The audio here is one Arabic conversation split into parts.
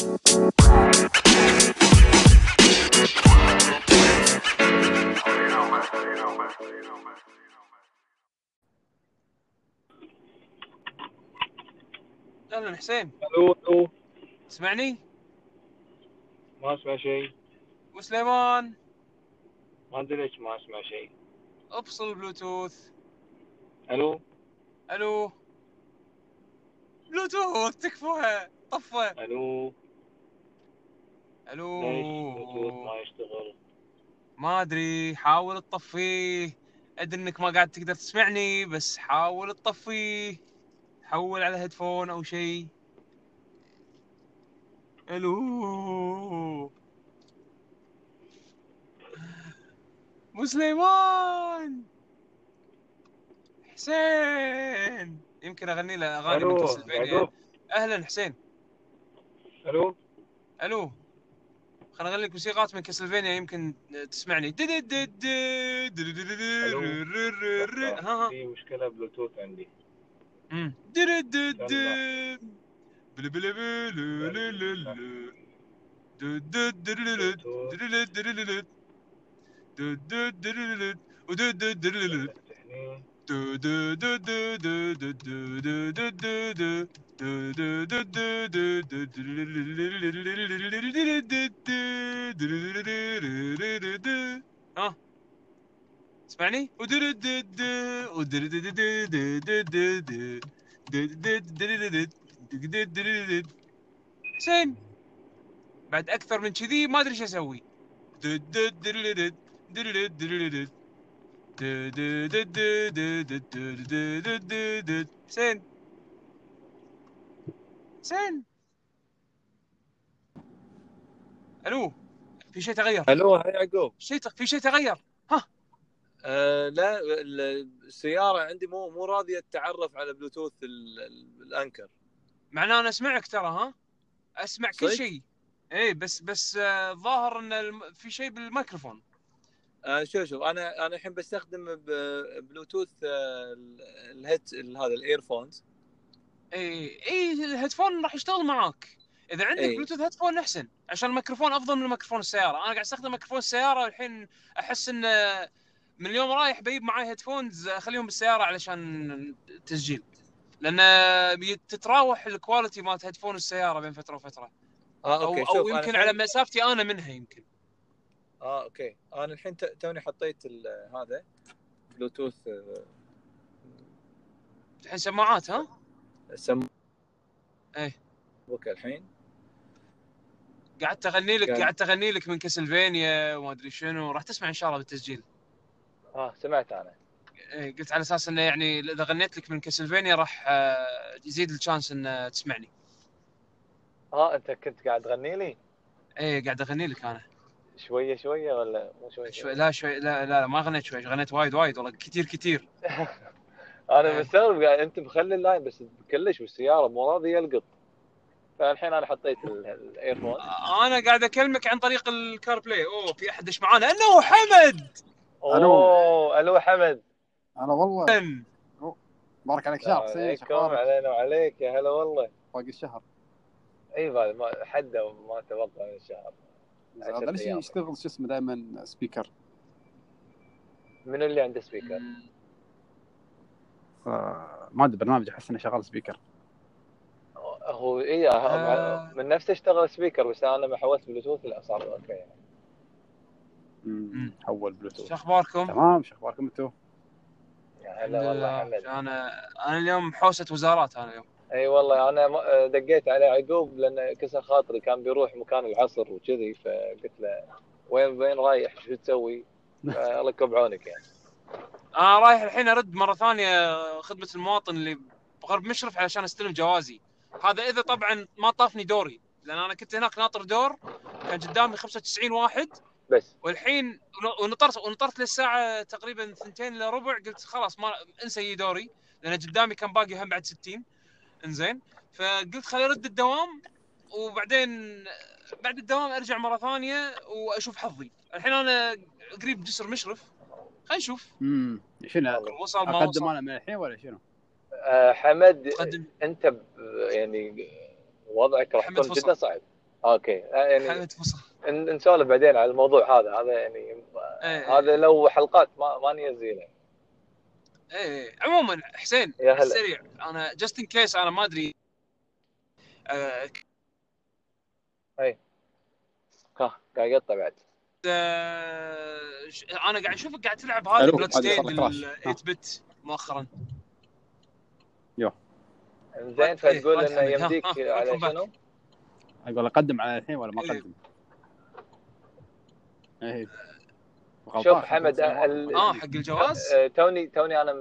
أهلا حسين. ألو ألو. تسمعني؟ ما أسمع شيء. وسليمان ما أدري ليش ما أسمع شيء. أفصل بلوتوث. ألو. ألو. بلوتوث تكفى. طفى. ألو. ألو. ما يشتغل؟ ما أدري حاول تطفيه أدري إنك ما قاعد تقدر تسمعني بس حاول تطفيه حول على هيدفون أو شيء. ألو. مو سليمان حسين. يمكن أغني له أغاني من أهلا حسين. ألو. ألو. خليني اغني لك موسيقات من كاسلفينيا يمكن تسمعني ها في مشكله بلوتوث عندي مم. تفتحني ها اسمعني حسين بعد أكثر من كذي ما أدري إيش أسوي. حسين حسين ألو في شيء تغير؟ ألو هاي يعقوب. شيء في شيء تغير؟ آه لا ال- السيارة عندي مو مو راضية تتعرف على بلوتوث ال- ال- الأنكر. معناه أنا أسمعك ترى ها؟ أسمع كل؟ شيء. اي بس بس آه، ظاهر إن الم... في شيء بالميكروفون. آه شوف شوف أنا أنا الحين بستخدم بلوتوث آه، ال- ال head ال- هذا ال earphones إي إي ال headphone راح يشتغل معاك. إذا عندك. Bluetooth headphone أحسن عشان الميكروفون أفضل من ميكروفون السيارة. أنا قاعد أستخدم ميكروفون السيارة الحين أحس إن آه، من اليوم رايح بجيب معي headphones أخليهم بالسيارة علشان التسجيل لأن تتراوح ال quality مالت headphone السيارة بين فترة وفترة. آه أو okay. أو أنا يمكن على مسافتي أنا منها يمكن. آه okay. أنا الحين توني حطيت هذا بلوتوث آه، الحين سماعات ها؟ سم إيه. بوك الحين. قعدت أغني لك قاعد- قعدت أغني لك من Castlevania وما أدري شنو. راح تسمع إن شاء الله بالتسجيل. آه سمعت أنا. إيه، قلت على أساس إنه يعني إذا غنيت لك من Castlevania راح آه، يزيد ال chance إن آه، تسمعني. آه أنت كنت قاعد تغني لي؟ اي قاعد أغني لك أنا. شوية شوية ولا مو شوية؟ شوي لا شوي لا لا, لا ما غنيت شوي غنيت وايد وايد والله كثير كثير أنا إيه. مستغرب قاعد أنت مخلي ال line بس كلش بالسيارة مو راضي يلقط. فالحين أنا حطيت ال- ال earphone أنا قاعد أكلمك عن طريق ال CarPlay أوه في احد إيش معانا. انه حمد! أوه ألو حمد. هلا والله. بارك عليك شهر عليكم علينا وعليك يا هلا والله. باقي الشهر. إي بعد ما حد ما توقع من الشهر هذا ليش. يشتغل شو اسمه دائما speaker من اللي عنده speaker؟ ما ادري برنامج أحس انه شغال speaker هو اي آه. من نفسه أشتغل speaker بس أنا لما حولت بلوتوث لا صار okay يعني. حول بلوتوث شو أخباركم؟ تمام شو أخباركم أنتم؟ يا هلا والله حمد أنا أنا اليوم حوسة وزارات أنا اليوم إي والله أنا دقيت عليه يعقوب لأن كسر خاطري كان بيروح مكان العصر وكذي فقلت له وين وين رايح شو تسوي؟ الله يكب عونك يعني أنا رايح الحين أرد مرة ثانية خدمة المواطن اللي بغرب مشرف علشان أستلم جوازي. هذا إذا طبعا ما طافني دوري لأن أنا كنت هناك ناطر دور كان قدامي 95 واحد. بس. والحين ونطرت ونطرت للساعة تقريبا ثنتين الا ربع قلت خلاص ما انسى يجي دوري لأن قدامي كان باقي هم بعد 60 إنزين. فقلت خلي أرد الدوام وبعدين بعد الدوام أرجع مرة ثانية وأشوف حظي. الحين أنا قريب جسر مشرف. نشوف امم شنو وصل ما أقدم أنا من الحين ولا شنو؟ آه حمد قدم أنت ب- يعني وضعك راح حمد يكون. جدا صعب. أوكي. آه، يعني حلقه فصل. نسولف بعدين على الموضوع هذا. هذا يعني إيه. هذا لو حلقات ما ما ننزله إيه عموما حسين يا هلا. سريع. أنا جاست ان كيس أنا ما أدري. آه، ها قاعد يقطع بعد. أنا قاعد اشوفك قاعد تلعب ألو، بلاد. ال 8 بت مؤخرا زين فتقول إنه يمديك على. شنو؟ أقول أقدم على الحين ولا ما إيه. أقدم؟ إيه غلطان. شوف حمد ال- آه حق الجواز آه، توني توني أنا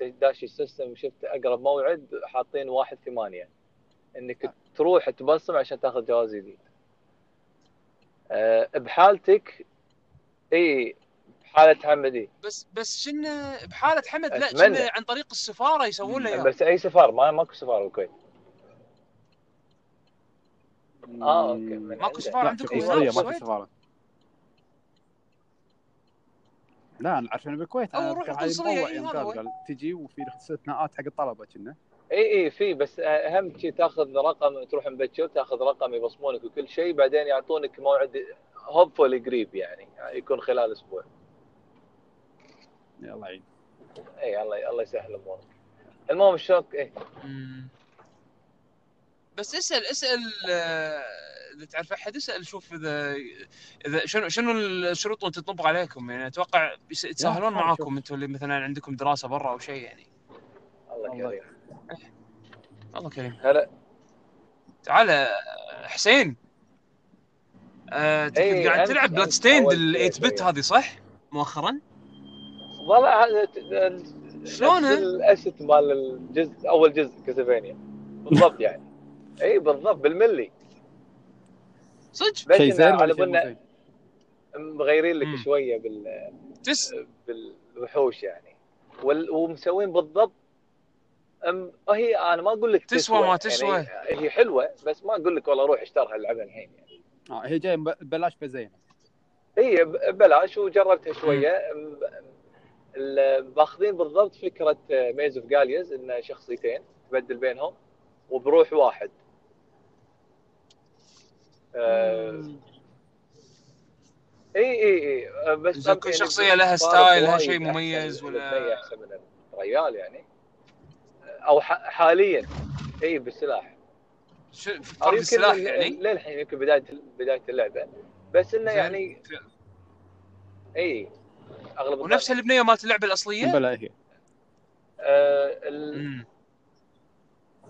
داش ال system شفت أقرب موعد حاطين واحد ثمانية إنك تروح تبصم عشان تاخذ جواز جديد بحالتك إي بحالة حمد إي. بس بس شنو بحالة حمد لا. شنو عن طريق السفارة يسوون له بس أي سفارة ما ماكو سفارة بالكويت آه okay ماكو لا عندكم؟ شوف هنا السعودية ما في بالسويد؟ سفارة. لا أنا عشان بالكويت أنا روح هو. قال تجي وفي استثناءات حق الطلبة كنا. إي إي في بس أهم شيء تاخذ رقم تروح مبكر تاخذ رقم يبصمونك وكل شيء بعدين يعطونك موعد hopefully قريب يعني يكون خلال أسبوع. يلا عيد. إي الله الله يسهل أمورك. المهم الشوك إي. بس اسأل اسأل آه، إذا تعرف أحد اسأل شوف إذا إذا شنو شنو الشروط اللي تطبق عليكم؟ يعني أتوقع يتساهلون معاكم. أنتم اللي مثلا عندكم دراسة برا أو شيء يعني. الله الله كريم الله كريم هلا تعال حسين آه أنت إي، كنت قاعد أنت- تلعب Bloodstained ال 8 bit. هذه صح؟ مؤخرا والله هذا؟ نفس الاسيت مال الجزء أول جزء كاسلفينيا بالضبط يعني اي بالضبط بالملي صدق شيء إنه زين على بالنا؟ مغيرين لك مم. شوية بال تس بالوحوش يعني وال... ومسوين بالضبط. هي أنا ما أقول لك تسوى ما تسوى. يعني هي حلوة بس ما أقول لك والله روح اشترها العبها الحين يعني. آه هي جاية ببلاش بزين هي ببلاش وجربتها شوية. ماخذين بالضبط فكرة Maze of Galious إنه شخصيتين تبدل بينهم وبروح واحد. آه، إي إي إي. بس كل يعني شخصية لها style، لها شيء مميز ولا- أحسن من ال real يعني. أو ح- حاليا. اي بالسلاح. شو- أو فرق السلاح يعني؟ للحين يمكن بداية بداية اللعبة. بس إنه. يعني اي أغلب ونفس البنية مالت اللعبة الأصلية؟ بلا هي. آه ال...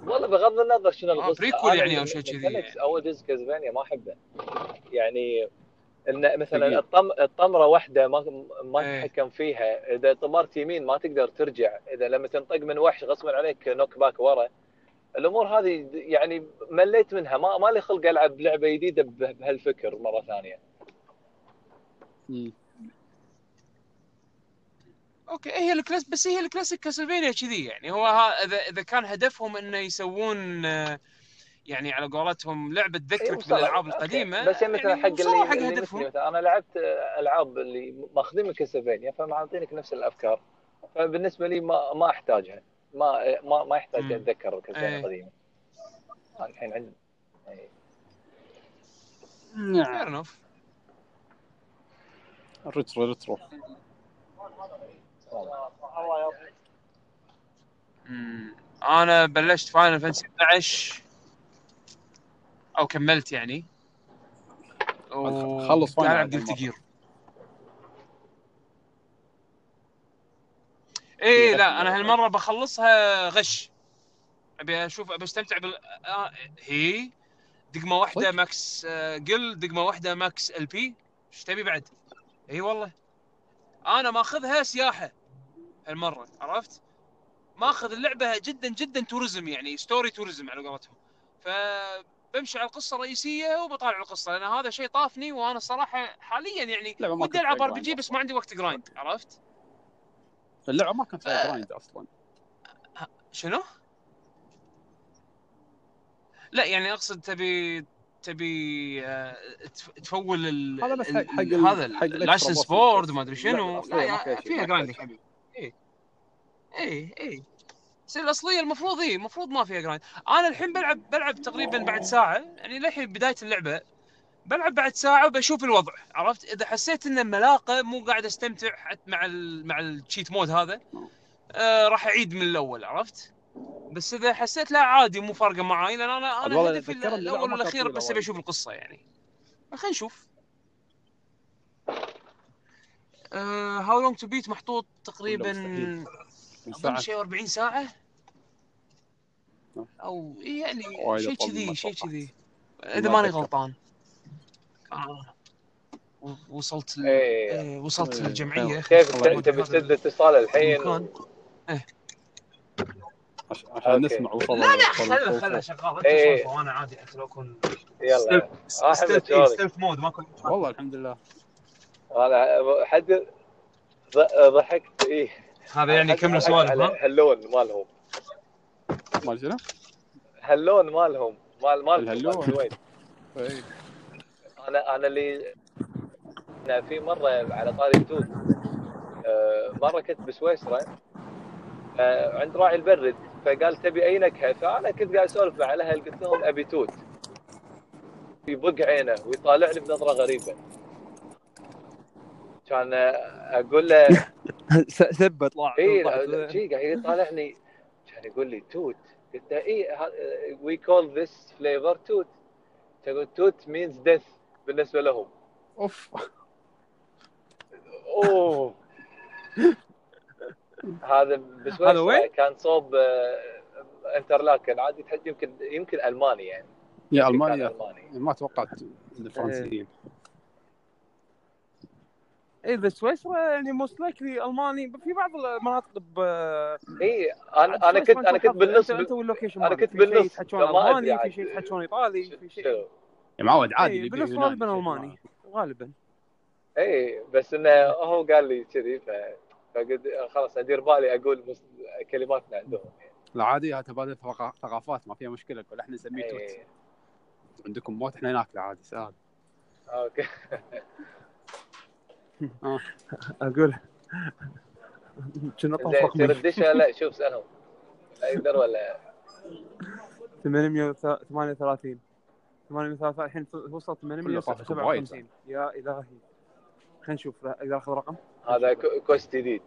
والله بغض النظر شنو آه، القصة. prequel أنا يعني أو من- شيء كذي. اول جزء Castlevania ما أحبه. يعني إن مثلا. الطم... الطمرة واحدة ما ما إيه. تتحكم فيها إذا طمرت يمين ما تقدر ترجع إذا لما تنطق من وحش غصبا عليك knock back ورا الأمور هذه يعني مليت منها ما ما لي خلق ألعب لعبة جديدة به- بهالفكر مرة ثانية مم. أوكي هي الكلاس بس هي الكلاسيك كاسلفينيا كذي يعني هو ها إذا إذا كان هدفهم إنه يسوون آه، يعني على قولتهم لعبة إيه، تذكرك. بالالعاب okay. القديمة بس يعني مثلا حق اللي, اللي مثلي هدفهم مثلا أنا لعبت ألعاب اللي ماخذين من Castlevania فمعطينك نفس الأفكار فبالنسبة لي ما ما أحتاجها ما ما ما يحتاج. أتذكر Castlevania إيه. القديمة الحين عندي إيه. نعم fair enough retro retro أنا بلشت Final Fantasy 12 أو كملت يعني و- خلص قاعد العب. جير إيه في لا. أنا هالمرة بخلصها غش أبي أشوف أبي أستمتع بال آه هي دقمة واحدة صدق؟ max آه قل دقمة واحدة max LP إيش تبي بعد؟ إي والله أنا ماخذها سياحة هالمرة عرفت؟ ماخذ اللعبة جدا جدا tourism يعني story tourism على قولتهم فبمشي على القصة الرئيسية وبطالع القصة لأن هذا شيء طافني وأنا الصراحه حاليا يعني ودي ألعب RPG بس ما عندي وقت grind عرفت؟ اللعبة ما كان فيها grind أصلا. شنو؟ لا يعني أقصد تبي تبي آه، تف- تفول ال هذا بس حق- هذا ال license board. ما أدري شنو. لا فيها grind يا حبيبي اي اي السير الأصلية المفروض هي المفروض ما فيها grind أنا الحين بلعب بلعب تقريبا بعد ساعة يعني للحين بداية اللعبة بلعب بعد ساعة وبشوف الوضع عرفت؟ إذا حسيت إن ملاقه مو قاعد أستمتع حتى مع ال مع ال cheat mode هذا آه راح أعيد من الأول عرفت؟ بس إذا حسيت لا عادي مو فارقة معاي لأن أنا أنا هدفي الأول والأخير بس أبي. أشوف القصة يعني. خلينا نشوف. How Long to Beat محطوط تقريبا. اظن شيء 40 ساعة آه. أو إيه يعني شيء كذي شيء. كذي إذا ما ماني. غلطان آه. وصلت ال... إيه. إيه وصلت إيه. للجمعيه كيف انت تبي تسد اتصال الحين. عش- عشان. نسمع وصل لا لا خله خله شغال أنت إيه. وأنا عادي حتى لو أكون يلا آه، ستيلث شلونك؟ ستيلث مود ماكو والله الحمد لله أنا حد ض- ضحكت إيه هذا يعني كملوا ضحك سوالف هاللون مالهم. مال شنو؟ هاللون مالهم. مال مال الهلون. الكويت إيه. أنا أنا اللي أنا في مرة على طاري توت آه، مرة كنت بسويسرا آه، عند راعي البرد فقال تبي اي نكهه فانا كنت قاعد أسولف مع الأهل قلت لهم أبي توت. يبق عينه ويطالعني بنظرة غريبة. كان أقول له سبه طلع اي. شي قاعد يطالعني. كان يقول لي توت. قلت له اي we call this flavor توت. تقول Tod means death بالنسبة لهم. أوف. أوه. هذا بسويسرا؟ كان صوب آه، انترلاكن. عادي يمكن يمكن ألماني يعني. يا المانيا ألماني. ما توقعت الفرنسيين. اي ذا سويسرا يعني most likely ألماني في بعض المناطق ب اي أنا أنا كنت أنا كنت بالنص مالك. كنت في شيء بالنص. يتحكون ألماني في. شيء يتحكون إيطالي في شيء معود عادي إيه، بالنص غالبا ألماني غالبا اي بس إنه هو قال لي كذي فقلت خلاص ادير بالي أقول مس... كلماتنا عندهم لا عادي تبادل ثقا- ثقافات ما فيها مشكلة كل إحنا نسميه توت إيه. عندكم موت إحنا ناكله عادي سهل أوكي أقول كنا تردشها لا شوف اسالهم لا يقدر ولا 838 833 الحين وصل كله طافكم وايد. 857 يا إلهي. خلينا نشوف أقدر أخذ رقم؟ هذا كو- كوست جديد.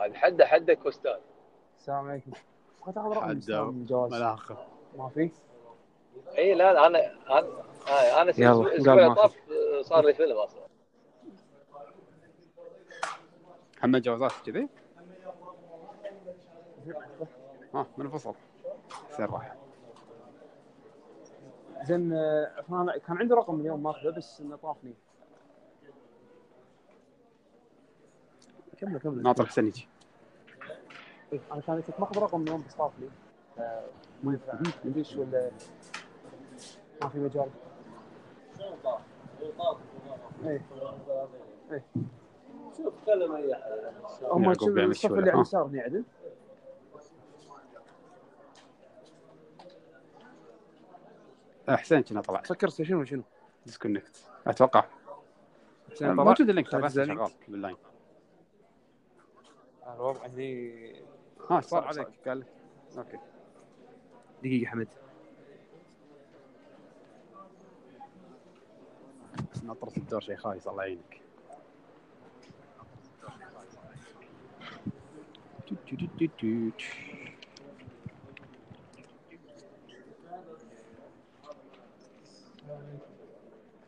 هذا حده حده كوستات السلام عليكم. بغيت اخذ رقم استلام الجواز ملاخه ما في؟ اي لا أنا أنا آه، أنا الأسبوع ما طاف آه، صار لي فيلم أصلا. محمد جوازات كذي؟ ها من الفصل. سير راح. زين أنا كان عندي رقم اليوم ماخذه بس إنه طافني. كمل كمل. ناطر حسن يجي. إيه، أنا كان كنت ماخذ رقم اليوم بس طاف لي آه، ما ينفع ندش ولا ما في مجال. إيه إيه. شوف كلم أي أحد. هم شنو بيعمل الصف. اللي على آه، حسين كنا طلع سكر ولا شنو؟ ديسكونكت أتوقع. حسين طلع؟ موجود اللينك ترى؟ شغال باللاين الوضع هني ها صار صار عليك. قال. لك أوكي. دقيقة حمد. بس نطرة الدور شيء خايس الله يعينك.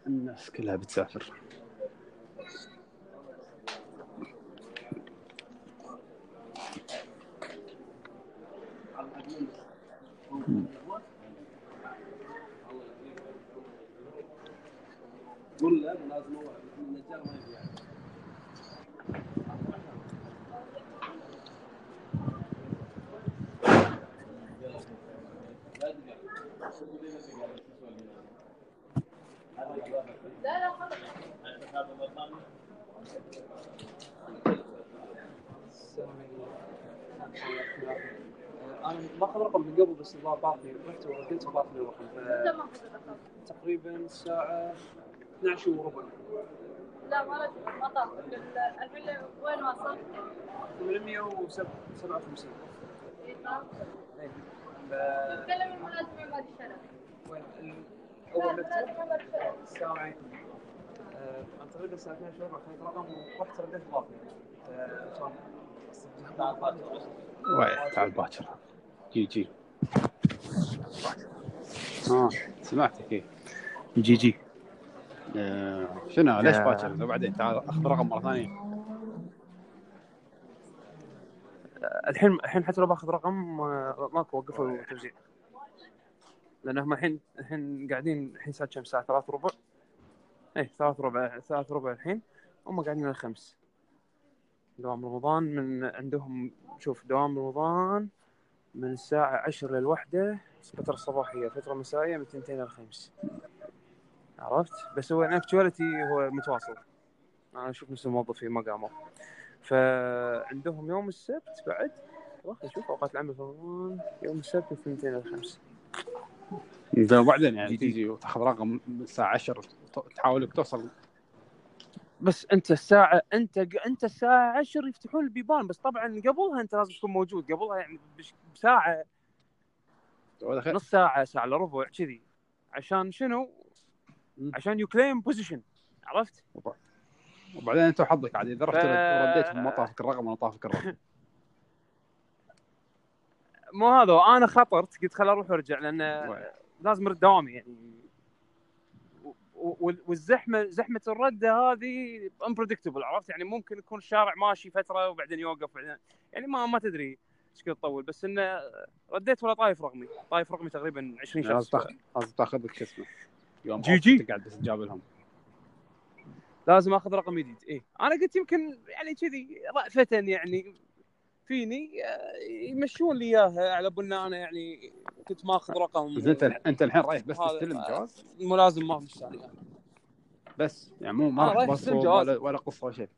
الناس كلها بتسافر قول له لازم هو النجار ما يبيع أنا باخذ رقم من قبل بس الظاهر طافني وقلت طافني الرقم تقريبا الساعة 12 وربع. لا ما رجع ما طاف الحين وين واصل؟ 857 إيه. ف- نتكلم الملازم عماد الشرف وين؟ ال- لا أول الشرف الساعة آه، أنا تقريبا الساعة 2 شهور اخذت رقم ورحت رديت شلون؟ وين تعال باكر. GG. آه سمعتك إيه GG. آه، شنو ليش آه. باكر وبعدين تعال أخذ رقم مرة ثانية. الحين الحين حتى لو باخذ رقم آه، ماكو وقفوا التوزيع لأنهم الحين الحين قاعدين الحين ساعة كم؟ الساعة ثلاث وربع إيه ثلاث ربع ثلاث ربع الحين. هم قاعدين الخمس دوام رمضان من عندهم شوف دوام رمضان من الساعة عشر للوحدة فترة صباحية فترة مسائية من تنتين للخمس عرفت؟ بس هو actuality هو متواصل. أنا أشوف نفس الموظفين ما قاموا فعندهم يوم السبت بعد والله شوف أوقات العمل في رمضان يوم السبت من ثنتين للخمس إذا وبعدين يعني GG. تيجي وتاخذ رقم من الساعة 10 وت- تحاول توصل. بس أنت الساعة أنت أنت الساعة 10 يفتحون البيبان بس طبعا قبلها أنت لازم تكون موجود. قبلها يعني ولا خير. نص ساعة ساعة إلا ربع كذي. عشان شنو؟ عشان you claim position عرفت؟ وبعدين أنت وحظك عاد إذا رحت ف- رديت ما طافك الرقم ولا طافك الرقم. مو هذا أنا خطرت قلت خل أروح وأرجع لأن لازم أرد دوامي يعني. والزحمة زحمة الرده هذه unpredictable عرفت؟ يعني ممكن يكون الشارع ماشي فترة وبعدين يوقف بعدين يعني ما ما تدري. كذا تطول بس إنه رديت ولا طايف رقمي طايف رقمي تقريبا 20 لازم شخص. تاخذ لازم تاخذ لك شو اسمه؟ يوم GG. تقعد بس تجاب لهم. لازم آخذ رقم جديد. إيه. أنا قلت يمكن يعني كذي رأفة يعني فيني آه، يمشون لي إياها على بالنا أنا يعني كنت ماخذ رقم. بس أنت أنت الحين رايح بس تستلم جواز؟ ملازم ما في ثانية بس يعني مو ما آه، راح رايح جواز. ولا ولا قصة ولا شيء.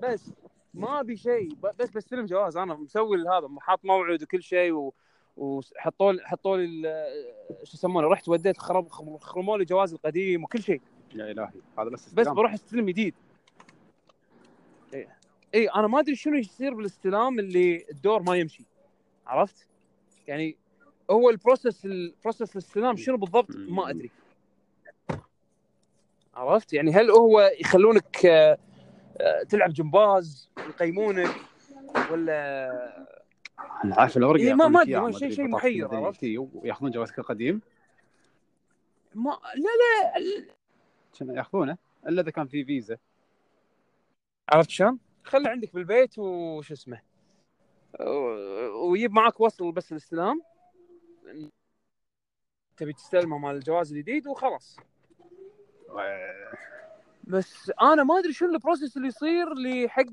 بس. ما أبي شيء. بس بستلم جواز. أنا مسوي هذا حاط موعد وكل شيء و وحطوا لي حطوا لي شو يسمونه رحت وديت خرب خرموا لي جواز القديم وكل شيء. يا الهي هذا بس بس. بروح أستلم جديد. اي أنا ما أدري شنو يصير بالاستلام اللي الدور ما يمشي. عرفت؟ يعني هو ال process ال process الاستلام شنو بالضبط؟ ما أدري. عرفت؟ يعني هل هو يخلونك آه، تلعب جمباز يقيمونك ولا أنا عارف الورقه إيه، ما- ما ما شيء- شيء محير، عرفت؟ كذي، وياخذون جوازك القديم ما لا لا شنو يأخذونه؟ إلا إذا كان في فيزا. عرفت شلون؟ خله عندك بالبيت وش اسمه؟ ويجيب معك وصل بس الاستلام. تبي تستلمه مال الجواز الجديد وخلاص. بس أنا ما أدري شنو البروسيس اللي يصير لحق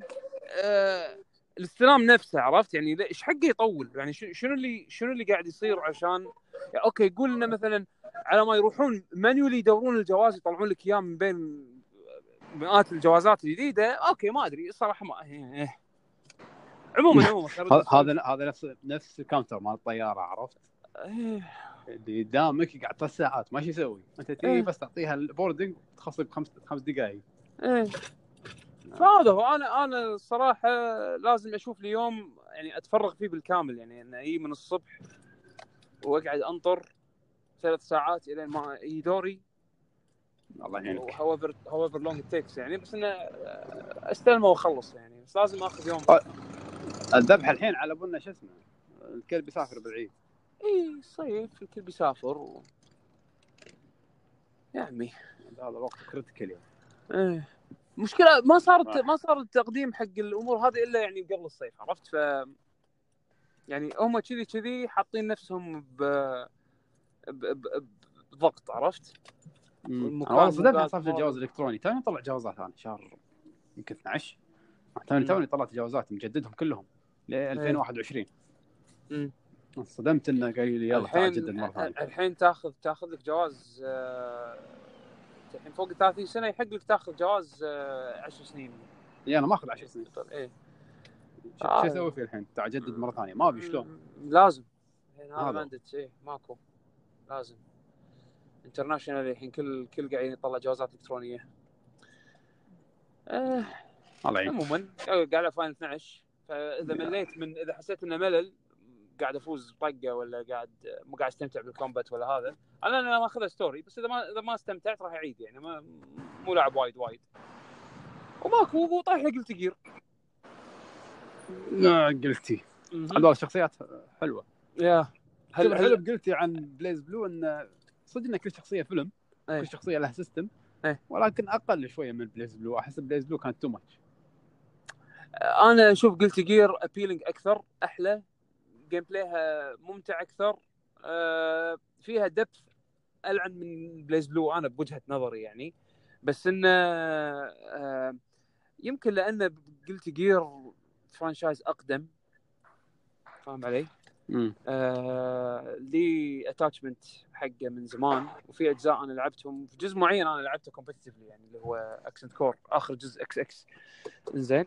آه الاستلام نفسه عرفت يعني إيش حقه يطول يعني شو- شنو اللي شنو اللي قاعد يصير عشان يعني okay قول لنا مثلا على ما يروحون manually يدورون الجواز يطلعون لك إياه من بين مئات الجوازات الجديدة okay ما أدري الصراحة ما إيه. عموما عموما هذا هذا هذا نفس نفس ال counter مال الطيارة عرفت إيه. اللي قدامك قاعد ثلاث ساعات ما شو يسوي. أنت تجي إيه. بس تعطيها ال boarding تخلص بخمس خمس دقائق إيه. فهذا هو. أنا أنا الصراحه لازم أشوف لي يوم يعني أتفرغ فيه بالكامل يعني ان أجي من الصبح وأقعد أنطر ثلاث ساعات الين ما يجي دوري. الله يعينك. however long it takes يعني. بس إنه أستلمه وأخلص يعني. بس لازم آخذ يوم. الذبح الحين على بالنا شو اسمه؟ الكلب يسافر بالعيد. إي صيف الكل بيسافر و... يا عمي هذا وقت كريتيكال يعني إيه مشكلة ما صارت ما صار التقديم حق الأمور هذه إلا يعني قبل الصيف عرفت ف يعني هم كذي كذي حاطين نفسهم ب ب- ب- بضغط عرفت؟ صدمت مقال صار في. الجواز الإلكتروني توني طلع جوازات أنا شهر يمكن 12 توني. توني طلعت جوازات مجددهم كلهم ل إيه. 2021 مم. صدمت إنه قالوا لي يلا تعال الحين مره ثانية الحين تاخذ تاخذ لك جواز آه، الحين فوق ال 30 سنة يحق لك تاخذ جواز 10 سنين. إي أنا ماخذ 10 سنين. إيه شو آه. شو أسوي فيه الحين؟ تعال جدد مرة ثانية. ما أبي شلون؟ لازم. الحين هذا. mandate إيه ماكو. لازم. international الحين كل كل قاعدين يطلع جوازات إلكترونية. آه الله يعينك. عموما قاعد على Final 12 فإذا مليت من إذا حسيت إنه ملل قاعد افوز طقة ولا قاعد مو قاعد استمتع بال combat ولا هذا. أنا أنا ماخذها story بس إذا ما إذا ما استمتعت راح أعيد يعني ما مو لاعب وايد وايد. وماكو هو طايح لي Guilty Gear. لا Guilty. هذول الشخصيات حلوة. yeah. حلو هل ب Guilty عن BlazBlue إن صدق إن كل شخصية فيلم إيه. كل شخصية لها system إيه. ولكن أقل شوية من BlazBlue أحس BlazBlue كانت too much أنا أشوف Guilty Gear appealing أكثر أحلى. gameplay ها ممتع أكثر. آه، فيها depth ألعن من BlazBlue أنا بوجهة نظري يعني. بس انه آه، يمكن لأنه Guilty Gear franchise أقدم. فاهم علي؟ آه، لي attachment حقه من زمان وفي أجزاء أنا لعبتهم في جزء معين أنا لعبته competitively يعني اللي هو Accent Core آخر جزء إكس إكس زين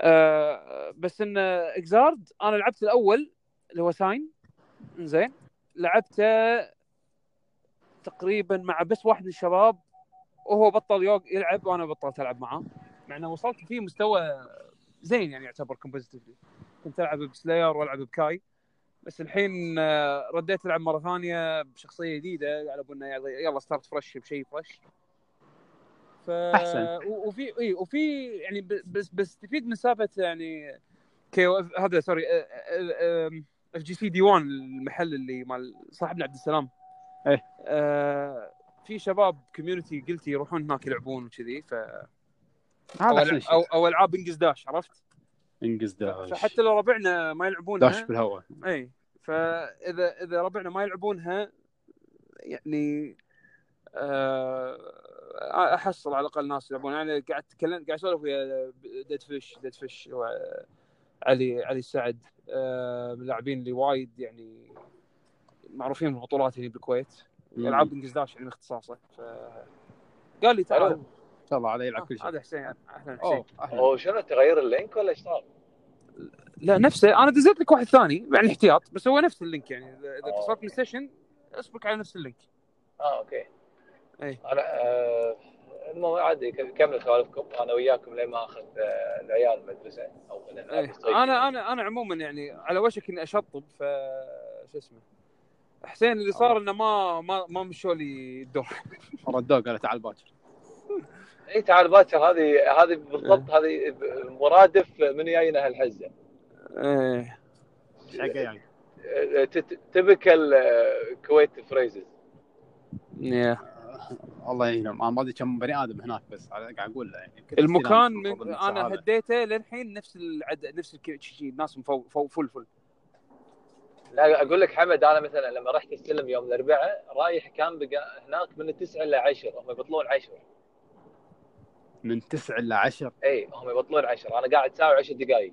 آه بس إن Xrd أنا لعبت الأول اللي هو Sign. زين لعبته تقريبا مع بس واحد من الشباب وهو بطل يوق يلعب وأنا بطلت ألعب معاه. مع إنه وصلت فيه مستوى زين يعني يعتبر competitively كنت ألعب ب Slayer وألعب ب Ky. بس الحين آه، رديت ألعب مرة ثانية بشخصية جديدة. على بالنا يلا start fresh بشيء fresh ف... أحسن. و- وفي إي وفي يعني بس بستفيد من سالفة يعني كي هذا سوري اف جي سي دي 1 المحل اللي مال صاحبنا عبد السلام. إيه. آه في شباب كوميونتي قلتي يروحون هناك يلعبون وكذي ف أو, هذا احسن أو, أو ألعاب إنجز داش عرفت؟ إنجز داش. فحتى لو ربعنا ما يلعبونها داش بالهواء. اي فاذا إذا ربعنا ما يلعبونها يعني آه، أحصل على الأقل ناس يلعبون. يعني قاعد اتكلم قاعد أسولف ويا Deadfish Deadfish علي علي السعد آه، من اللاعبين اللي وايد يعني معروفين بالبطولات هنا بالكويت مم. العاب انجز داش يعني اختصاصه ف قال لي تعال. إن شاء الله على يلعب كل آه، شيء هذا حسين أهلا حسين هو شنو تغير ال link ولا إيش صار؟ لا نفسه أنا دزيت لك واحد ثاني يعني احتياط بس هو نفس ال link يعني إذا. اتصلت من station اسبق على نفس ال link آه okay أي. أنا آه عادي ك- كمل سوالفكم أنا وياكم لين ما أخذ آه العيال المدرسة أو من إيه. أنا أنا أنا عموما يعني على وشك إني أشطب ف شو اسمه. حسين اللي صار إنه ما ما ما مشوا لي الدور. ردوه قال تعال باكر. اي تعال باكر. هذه هذه بالضبط هذه مرادف من جاينا هالحزه إيه. حقه يعني. تبكل كويت فريزز يا. الله يعينهم. أنا ما أدري كم بني آدم هناك بس قاعد أقول له يعني المكان من أنا. هديته للحين نفس العدد نفس الك- الناس مفو فو فل فل لا أقول لك حمد أنا مثلا لما رحت استلم يوم الأربعاء رايح كان بقى هناك من التسعة إلى 10 هم يبطلون 10 من 9 ل 10 إي هم يبطلون 10 أنا قاعد ساعه و10 دقائق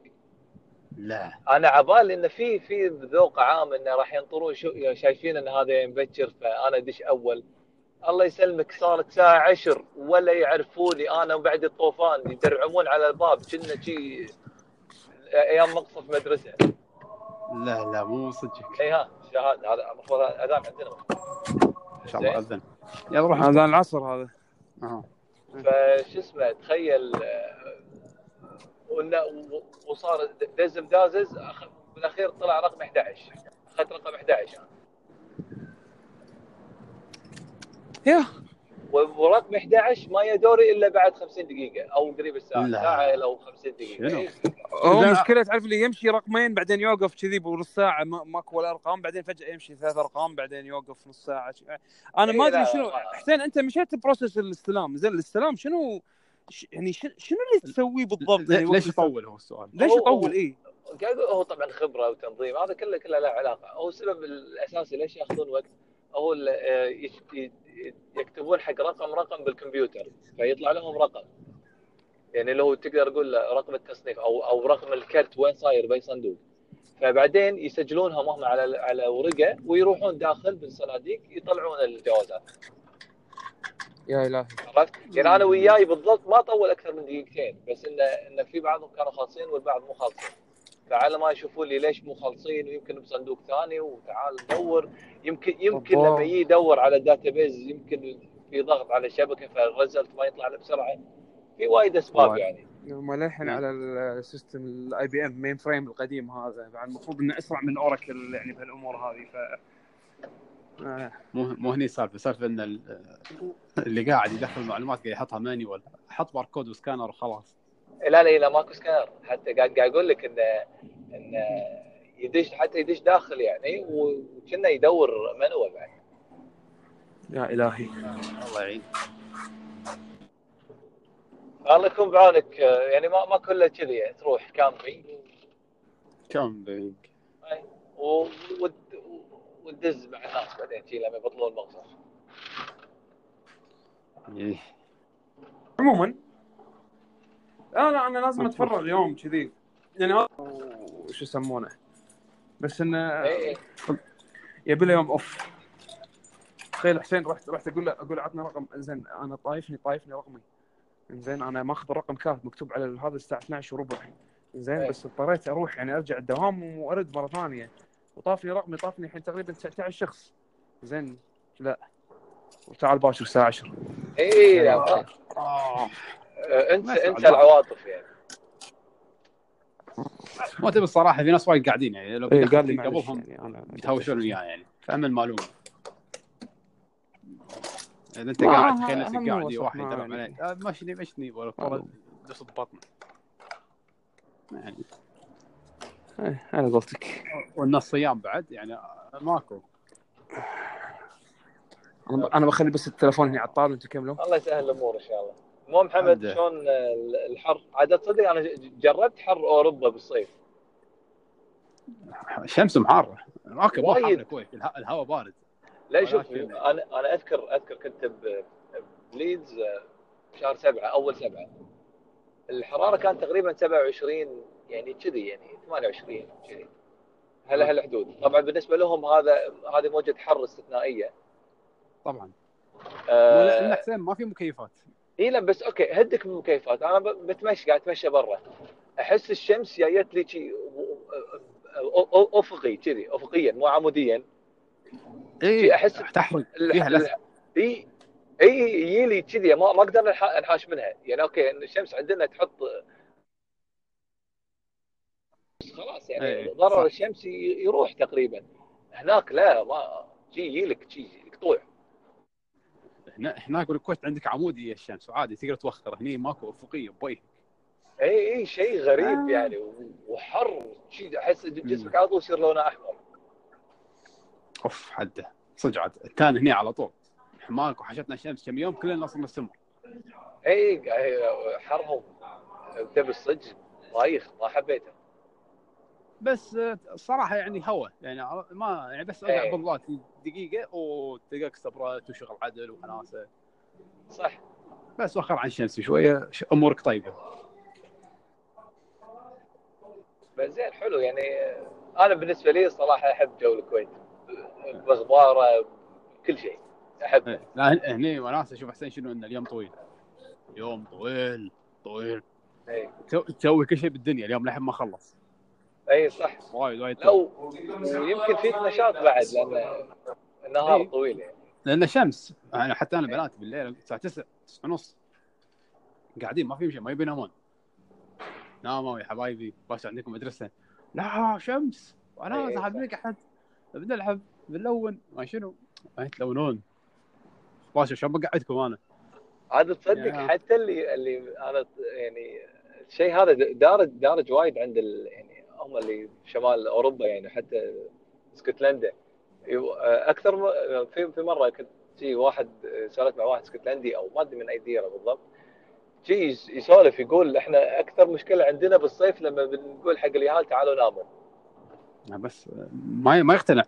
لا. أنا عبالي انه في في ذوق عام إنه راح ينطرون شو شايفين إن هذا مبكر فأنا أدش أول. الله يسلمك صارت ساعه 10 ولا يعرفوني أنا وبعد الطوفان يدرعمون على الباب كنا شي أيام مقصف مدرسة. لا لا مو صدقك. إي ها شهادة هذا المفروض أذان عندنا. إن شاء الله أذن. يلا روح هذا العصر هذا. أها. فشو اسمه تخيل وصار دزم دازز بالأخير طلع رقم 11 أخذت رقم 11 أنا. يا. ورقم 11 ما يدوري إلا بعد 50 دقيقة أو قريب الساعة. لا. ساعة أو 50 دقيقة. شنو؟ إيه. هو لا. مشكلة تعرف اللي يمشي رقمين بعدين يوقف كذي بنص ساعة ما- ماكو ولا أرقام بعدين فجأة يمشي ثلاث أرقام بعدين يوقف نص ساعة. أنا ما إيه، أدري شنو. حسين أنت مشيت بروسس الاستلام. زين الاستلام شنو؟ ش- يعني ش- شنو اللي تسويه بالضبط؟ يعني ليش يطول هو السؤال؟ ليش يطول؟ أقول هو طبعا خبرة وتنظيم هذا كله كله له علاقة. هو السبب الأساسي ليش يأخذون وقت؟ هو ال- آه، يكتبون حق رقم رقم بالكمبيوتر فيطلع لهم رقم. يعني لو تقدر تقول رقم التصنيف أو أو رقم الكرت وين صاير بأي صندوق. فبعدين يسجلونها هم على على ورقة ويروحون داخل بالصناديق يطلعون الجوازات. يا إلهي. عرفت؟ يعني أنا وياي بالضبط ما طول أكثر من دقيقتين بس انه انه في بعضهم كانوا خالصين والبعض مو خالصين. فعلى ما يشوفون لي ليش مو خالصين ويمكن بصندوق ثاني وتعال ندور يمكن يمكن. لما يجي يدور على ال database يمكن في ضغط على الشبكة فال result ما يطلع له بسرعة في وايد أسباب. يعني هم للحين. على السيستم ال IBM mainframe القديم هذا بعد المفروض إنه أسرع من Oracle يعني بهالأمور هذه ف آه، مو مو هني السالفه السالفه إن ال- اللي قاعد يدخل معلومات قاعد يحطها manual حط barcode و scanner وخلاص لا لا لا ماكو سكانر حتى قاعد قاعد أقول لك انه انه يدش حتى يدش داخل يعني وكنا يدور manual بعد. يا إلهي. الله يعين الله يكون بعونك. يعني ما ما كله كذي يعني تروح camping. كم بينج و- وت- وتدز مع الناس بعدين شي لما يبطلون المغزر إيه. عموما لا لا أنا لازم اتفرغ اليوم كذي. يعني وش يسمونه. بس انه إيه. يبي له يوم أوف. تخيل حسين رحت رحت أقول له أقول له عطني رقم. زين أنا طايفني طايفني رقمي. زين أنا ماخذ الرقم كاتب مكتوب على هذا الساعة 12 وربع زين. بس اضطريت أروح يعني أرجع الدوام وأرد مرة ثانية. وطافني رقمي طافني الحين تقريبا 19 شخص. زين لا. وتعال باشر الساعة 10 اي لا انت يسمع انت البعض. العواطف يعني. ما تبي الصراحه في ناس وايد قاعدين يعني لو إيه، قال لي قبلهم يعني أنا يتهاوشون وياه يعني فاهم المعلومة. إذا أنت ما قاعد تخيل نفسك قاعد واحد يعني. عليك. آه، مشني مشني ولا الكره دس ببطنه يعني إيه، على قولتك. والناس صيام بعد يعني ماكو. أنا أنا بخلي بس التليفون هنا على الطاولة وأنتم كملوا. الله يسهل الأمور إن شاء الله. المهم محمد. شلون الحر؟ عاد تصدق أنا جربت حر أوروبا بالصيف. الشمس محارة. ماكو مو وايد. حار الكويت الهواء بارد. لا شوف أنا أنا اذكر أذكر كنت Leeds آه، شهر سبعة أول سبعة. الحرارة كانت تقريبا 27 يعني كذي يعني 28 كذي. هلا هالحدود طبعا بالنسبة لهم هذا هذه موجة حر استثنائية. طبعا. آه لأن حسين ما في مكيفات. اي لا بس أوكي هدك من المكيفات أنا ب- بتمشي قاعد أتمشى برا. أحس الشمس جايه لي شي أفقي كذي افقيا مو عموديا. اي أحس تحرق إي إي يجي لي كذي ما ما أقدر أنحاش منها. يعني أوكي الشمس عندنا تحط خلاص يعني إيه، ضرر. الشمس يروح تقريبا. هناك لا ما شي يجي لك شي قطوع هنا هناك بالكويت عندك عمودي الشمس وعادي تقدر توخر هني ماكو افقيه بوجهك إي إي شيء غريب آه. يعني وحر شيء أحس جسمك على طول يصير لونه أحمر. أوف حده. صدق عاد. التان هني على طول. ماكو حشتنا الشمس كم يوم كلنا صرنا سمر إي حرهم. تبي الصدق بايخ ما حبيته. بس آه، الصراحه يعني هوا يعني ما يعني بس ارجع إيه. بالله دقيقة وتلقاك استبرت وشغل عدل وحناسة. صح. بس وخر عن الشمس شوية أمورك طيبة. بس زين حلو. يعني أنا بالنسبة لي صراحة أحب جو الكويت. بغبارة كل شيء أحب. إيه. لا هن- هني وناسة شوف حسين شنو ان اليوم طويل. يوم طويل طويل. تو- تسوي كل شيء بالدنيا اليوم لحين ما خلص. أي صح. وايد وايد لا و- ويمكن فيك نشاط بعد لأن النهار. طويل يعني. لأن شمس يعني حتى أنا بنات بالليل الساعة 9 9 ونص قاعدين ما في شيء ما يبي ينامون ناموا يا حبايبي باش عندكم مدرسة. لا شمس إيه، صاحب صح. نقعد بنلعب بنلون. ما شنو؟ ما تلونون باشا شلون بقعدكم أنا؟ عاد تصدق. حتى اللي اللي أنا يعني الشيء هذا دارج دارج وايد عند ال يعني هم اللي شمال أوروبا يعني حتى اسكتلندا. يو- أكثر م- في في مرة كنت شي واحد سولفت مع واحد اسكتلندي أو ما أدري من أي ديرة بالضبط. يس- يسولف يقول إحنا أكثر مشكلة عندنا بالصيف لما بنقول حق اليهال تعالوا ناموا. بس ما ما يقتنع.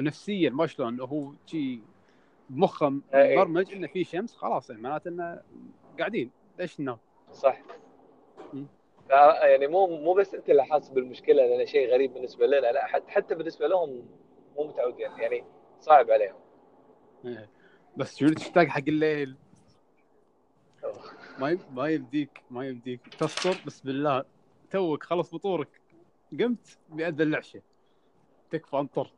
نفسيا ما شلون هو شي بمخه إيه. مبرمج إنه في شمس خلاص يعني معناته إنه قاعدين ليش ننام؟ صح. يعني مو مو بس أنت اللي حاسس بالمشكلة لأن شيء غريب بالنسبة لنا. لا حتى حتى بالنسبة لهم مو متعودين يعني صعب عليهم. إيه. بس شنو تشتاق حق الليل؟ ما ما يمديك ما يمديك تفطر بس بالله توك خلص فطورك. قمت بيأذن العشاء تكفى انطر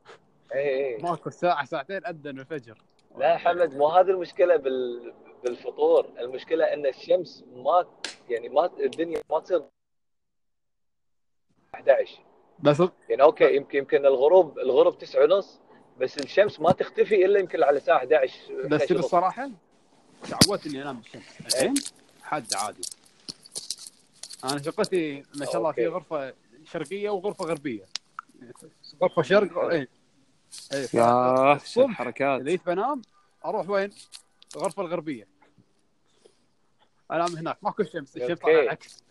اي اي ماكو ساعة ساعتين أذن الفجر. لا حمد مو هذه المشكلة بال بالفطور. المشكلة إن الشمس ما يعني ما الدنيا ما تصير 11 بس يعني أوكي يمكن يمكن الغروب الغروب 9 ونص بس الشمس ما تختفي إلا يمكن على الساعة 11 بس 11 تبي. الصراحة تعودت إني أنام بالشمس الحين حد عادي. أنا شقتي ما شاء الله في. غرفة شرقية وغرفة غربية. غرفة شرق إيه. إيه يا اذا جيت بنام أروح وين؟ الغرفه الغربية. أنام هناك ماكو شمس الشمس. طالعه العكس.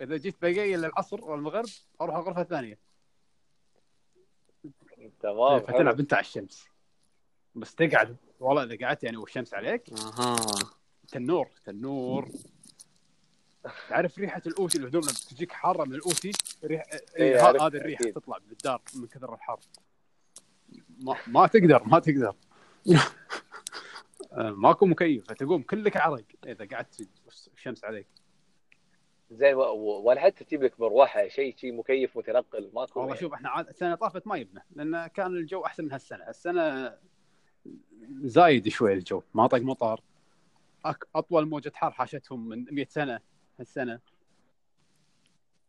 إذا جيت بقي للعصر والمغرب أروح الغرفة الثانية. تمام فتلعب أنت على الشمس. بس تقعد. والله إذا قعدت يعني والشمس عليك. أها. تنور تنور. تعرف ريحة الأوتي الهدوم لما تجيك حارة من الأوتي؟ ريح إيه، إيه هذه الريحة أكيد. تطلع بالدار من كثر الحر. ما, ما تقدر ما تقدر. آه، ماكو مكيف فتقوم كلك عرق إذا قعدت الشمس عليك. زين و- و- ولا حتى تجيب لك مروحة شيء شيء مكيف متنقل ماكو والله. شوف إحنا عاد السنة طافت ما يبنا لأن كان الجو أحسن من هالسنة هالسنه زايد شوي الجو ما طق مطر أك- أطول موجة حر حاشتهم من 100 سنة هالسنة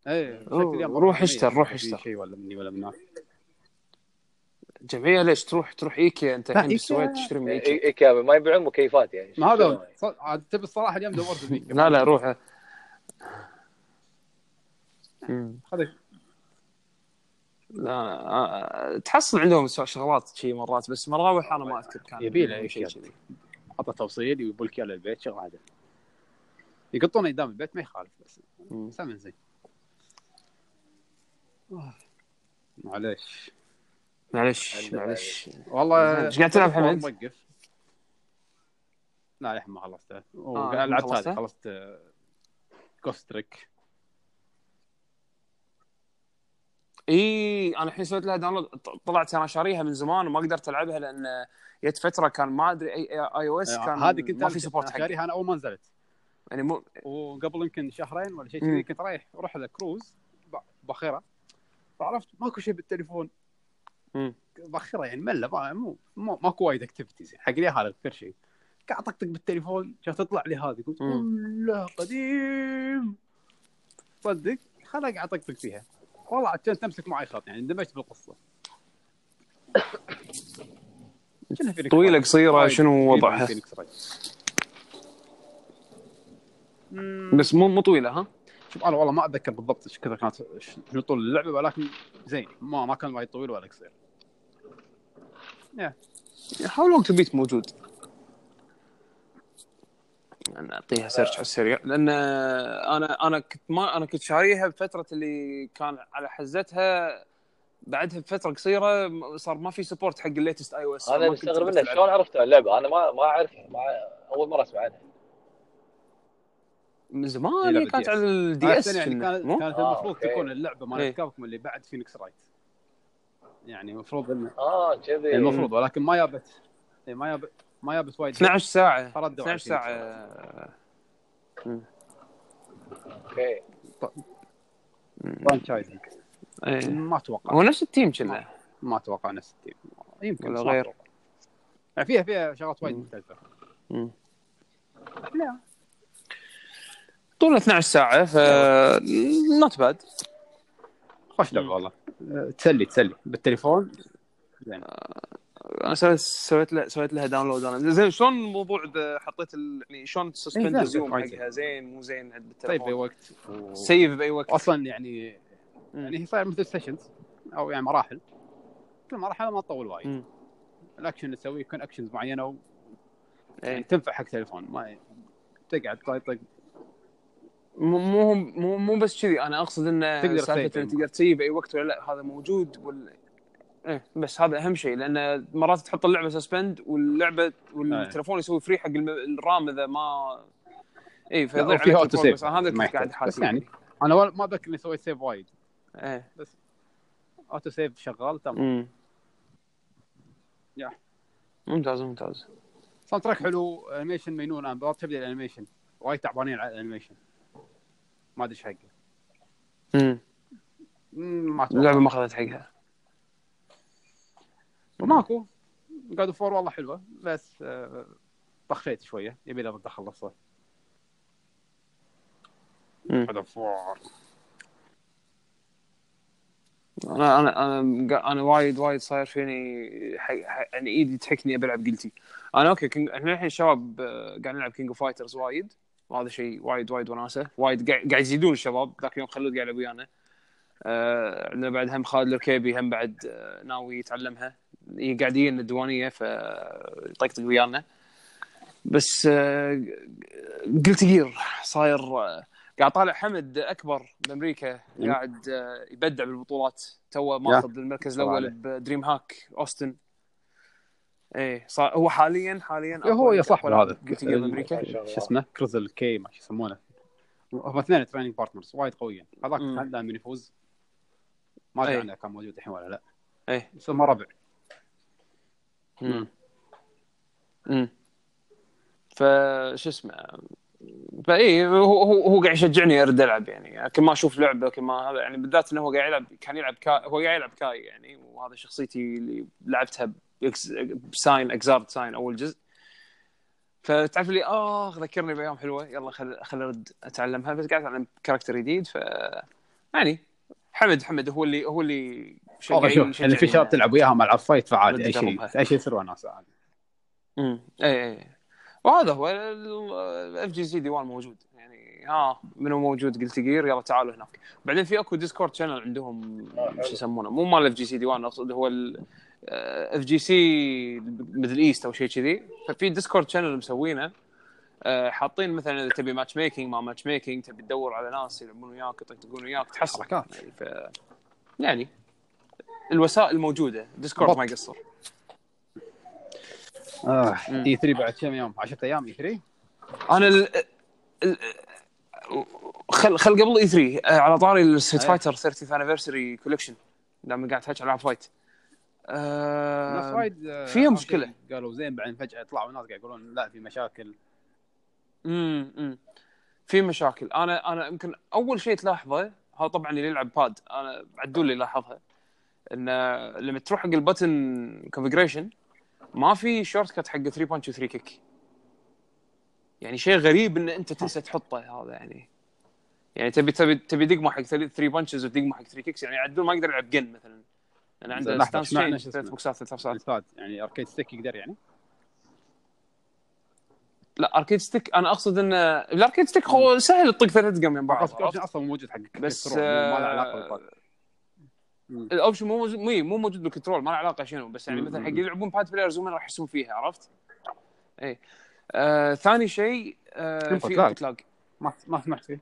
إيه روح. اشتر، روح اشتر. شيء ولا مني ولا من جمعيه ليش تروح تروح إيكيا أنت الحين بالسويد تشتري من إيكيا إيكيا ما يبيعون مكيفات يعني ما هذا عاد تبي الصراحة اليوم دورت فيك لا لا روح. هذا لا آه، تحصل عندهم شغلات شي مرات بس مراوح أنا ما أذكر كان يبي له شيء. كذي. حط توصيل ويقول لك يلا البيت شغل هذا يقطونه قدام البيت ما يخالف بس. سمن زين. آه. معليش. معلش عندنا- معلش والله إيش قاعد تلعب حمد؟ موقف. لا لحين ما خلصته. آه، ولعبت ما هذه خلصته؟ خلصت Ghost إي أنا الحين سويت لها download طلعت أنا شاريها من زمان وما قدرت ألعبها لأن جت فترة كان ما أدري إي iOS كان هذه كنت ما في support حقها شاريها أنا أول ما نزلت. يعني مو وقبل يمكن شهرين ولا شيء. كذي كنت رايح أروح على كروز باخره فعرفت ماكو شيء بالتليفون. باخره يعني ملة ما- مو ماكو وايد activities حق لي هذا أكثر شيء. قاعد أطقطق بالتليفون شو تطلع لي هذه؟ قلت. لا قديم. صدق خلا قاعد أطقطق فيها. والله عاد كانت تمسك معي خط يعني اندمجت بالقصة. طويلة؟ قصيرة شنو طويلة وضعها. بس مو مو طويلة ها؟ شوف أنا والله ما أتذكر بالضبط إيش كذا كانت شنو طول اللعبة ولكن زين ما ما كان وايد طويل ولا قصير. How Long to Beat موجود؟ نعطيها search على السريع. لأن أنا أنا كنت ما أنا كنت شاريها بفترة اللي كان على حزتها. بعدها بفترة قصيرة صار ما في support حق ال latest iOS أنا مستغرب منه شلون عرفت اللعبة؟ أنا ما ما أعرف ما أول مرة أسمع عنها. من زمان هي كانت DS. على ال D آه، S يعني كانت؟ كانت آه، المفروض أوكي. تكون اللعبة إيه. مالت Capcom اللي بعد Phoenix Wright يعني المفروض إنه آه كذي. المفروض ولكن ما جابت إيه، ما جابت ما جابت وايد 12 ساعة. فردوا على 12 ساعة. أوكي. franchising إيه. ما أتوقع. هو نفس ال team كله ما أتوقع نفس ال team. يمكن ولا غير. يعني فيها فيها شغلات وايد. مختلفة. لا. طول 12 ساعة ف not bad خوش لعبة والله. تسلي تسلي. بالتليفون؟ زين. أنا سويت سويت لها سويت لها download أنا. زين شلون الموضوع حطيت ال... يعني شلون ت suspend إيه، وايد حقها؟ زين مو زين عند طيب بأي بالتليفون وقت. و- save بأي وقت. أصلا يعني. يعني هي صاير مثل sessions أو يعني مراحل. كل مرحله ما تطول وايد. الاكشن اللي تسويه يكون actions معينة و... إيه. يعني تنفع حق تليفون. ما تقعد طيطق مو مو مو مو بس كذي. أنا أقصد إن تقدر سالفة. تقدر ت save بأي وقت ولا لأ. هذا موجود ولا إيه بس هذا أهم شيء لأن مرات تحط اللعبة suspend واللعبة والتليفون يسوي free حق ال RAM إذا ما اي فيضيع عليك ال progress. save. هذا كنت قاعد يحتاج. بس حاسب يعني أنا ما اتذكر إني سويت save وايد. إيه. auto save شغال تمام. يا. ممتاز ممتاز. sound track حلو animation مينون. أنا تبدا ال animation وايد تعبانين على ال animation ما أدري إيش حقه. امم مم، ما اللعبة ما أخذت حقها. وماكو. God of War والله حلوة بس آه، طخيت شوية يبي له ارد أخلصه. مم. God of War. أنا أنا أنا أنا وايد وايد صاير فيني ح- ح- يعني إيدي تحكني أبي ألعب قلتي أنا okay King... إحنا الحين شباب آه، قاعد نلعب King of Fighters وايد. وهذا شيء وايد وايد وناسة. وايد قاعد قاعد يزيدون الشباب ذاك اليوم خلود قاعد يلعب ويانا آه، عندنا بعد هم خالد الركيبي هم بعد آه، ناوي يتعلمها. قاعدين الديوانية فيطقطق ويانا. بس آه، قلت جير صاير آه، قاعد طالع حمد أكبر بأمريكا مم. قاعد آه، يبدع بالبطولات. تو ماخذ المركز الأول. بدريم هاك أوستن. إيه صار هو حاليا حاليا هو يا أقوى هذا قلت جير بأمريكا. شو اسمه؟ كريزل كي ما شو يسمونه. هم اثنين تريننج بارتنرز وايد قويين. هذاك دائما يفوز. ما أدري أي. عنه كان موجود الحين ولا لا. إيه. بس هم ربع. امم فش اسمه فاي هو هو هو قاعد يشجعني أرد ألعب يعني. كل ما أشوف لعبة كل ما هذا يعني بالذات إنه هو قاعد يلعب كان يلعب كا هو قاعد يلعب كاي يعني. وهذا شخصيتي اللي لعبتها بساين اكزارد ساين أول جزء. فتعرف لي آه ذكرني بأيام حلوة. يلا خل خل أرد أتعلمها. بس قاعد أتعلم كاركتر جديد ف يعني حمد حمد هو اللي هو اللي والله شوف اللي في شجعني شباب تلعب وياهم العاب fight فعادي أي شيء. أي شيء يصير وناسه عادي. امم اي اي وهذا هو ال FGC ديوان موجود. يعني ها منو موجود؟ قلت جير يلا تعالوا هناك. بعدين في أكو Discord channel عندهم شو يسمونه؟ مو مال FGC ديوان أقصد هو FGC Middle East أو شيء كذي. ففي Discord channel مسوينه. آه، حاطين مثلا إذا تبي matchmaking ما matchmaking تبي تدور على ناس يلعبون وياك يطقطقون وياك تحصل. حركات. يعني ف يعني الوسائل موجودة Discord. ما يقصر آه. E3 بعد كم يوم 10 أيام E3 أنا ال... ال... خل خل قبل E3 على طاري ال Street. Fighter 30th Anniversary Collection دام قاعد تحكي على فايت آه... آه، فيها. شيء قالوا زين بعدين فجأة طلعوا ناس قاعد يقولون لا في مشاكل امم. في مشاكل أنا أنا يمكن أول شيء تلاحظه هذا طبعا اللي يلعب pad أنا عدول اللي لاحظها انه لما تروح حق ال button configuration ما في shortcut حق 3 punch و 3 kick يعني شيء غريب إن أنت تنسى تحطه هذا يعني يعني تبي تبي تبي دقمه حق 3 punches ودقمه حق 3 kicks يعني عدول ما يقدر يلعب جن مثلا لأن عنده stance change شو ثلاث؟ بوكسات ثلاث ال pad يعني arcade stick يقدر يعني لا arcade stick أنا أقصد إن ال arcade stick هو سهل تطق ثلاث دقم من بعض؟ أصلا موجود حق بس ما له علاقة آه، بال pad مم. ال option مو موجود مو مو موجود بال control ما له علاقة شنو بس يعني. مثلا حق يلعبون pad players هم راح يحسون فيها عرفت؟ اي آه ثاني شيء آه في lag. input lag ما ما سمعت فيه.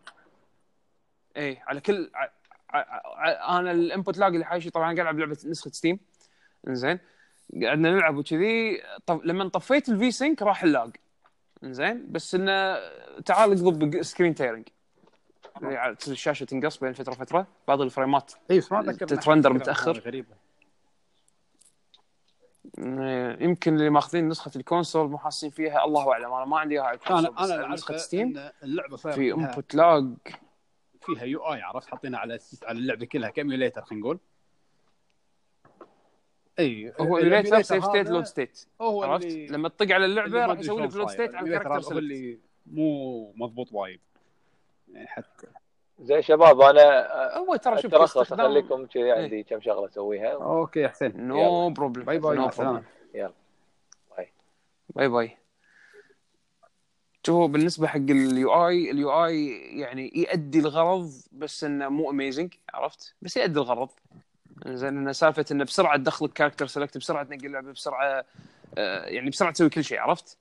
اي على كل ع... ع... ع... أنا ال input lag اللي حايشي طبعا قاعد ألعب لعبة نسخة Steam إنزين. قعدنا نلعب وكذي لما طفيت ال V-Sync راح ال lag إنزين. بس إنه تعال اقلب screen tearing الشاشة تنقص بين فترة وفتره بعض ال frameات اي بس ما أتذكر تترندر. هذه غريبة. إيه، يمكن اللي ماخذين نسخة ال console مو حاسين فيها الله أعلم أنا ما عندي اياها على ال console أنا أنا نسخة Steam اللعبة صاير في input lag فيها يو اي عرفت؟ حاطينها على على اللعبة كلها ك emulator خلينا نقول. اي هو emulator save state load state هو عرفت؟ لما تطق على اللعبة راح يسوي لك load. state على ال character هو اللي مو مضبوط وايد. يعني حتى. زين شباب أنا هو ترى شوف كاستخدام أخليكم كذي إيه. عندي كم شغلة أسويها. okay حسين no problem bye bye مع السلامه bye bye شوفوا بالنسبة حق ال UI ال UI يعني يؤدي الغرض بس إنه مو amazing عرفت؟ بس يؤدي الغرض. زين إنه سالفة إنه بسرعة تدخل character select بسرعة تنقل اللعبة بسرعة آه، يعني بسرعة تسوي كل شيء عرفت؟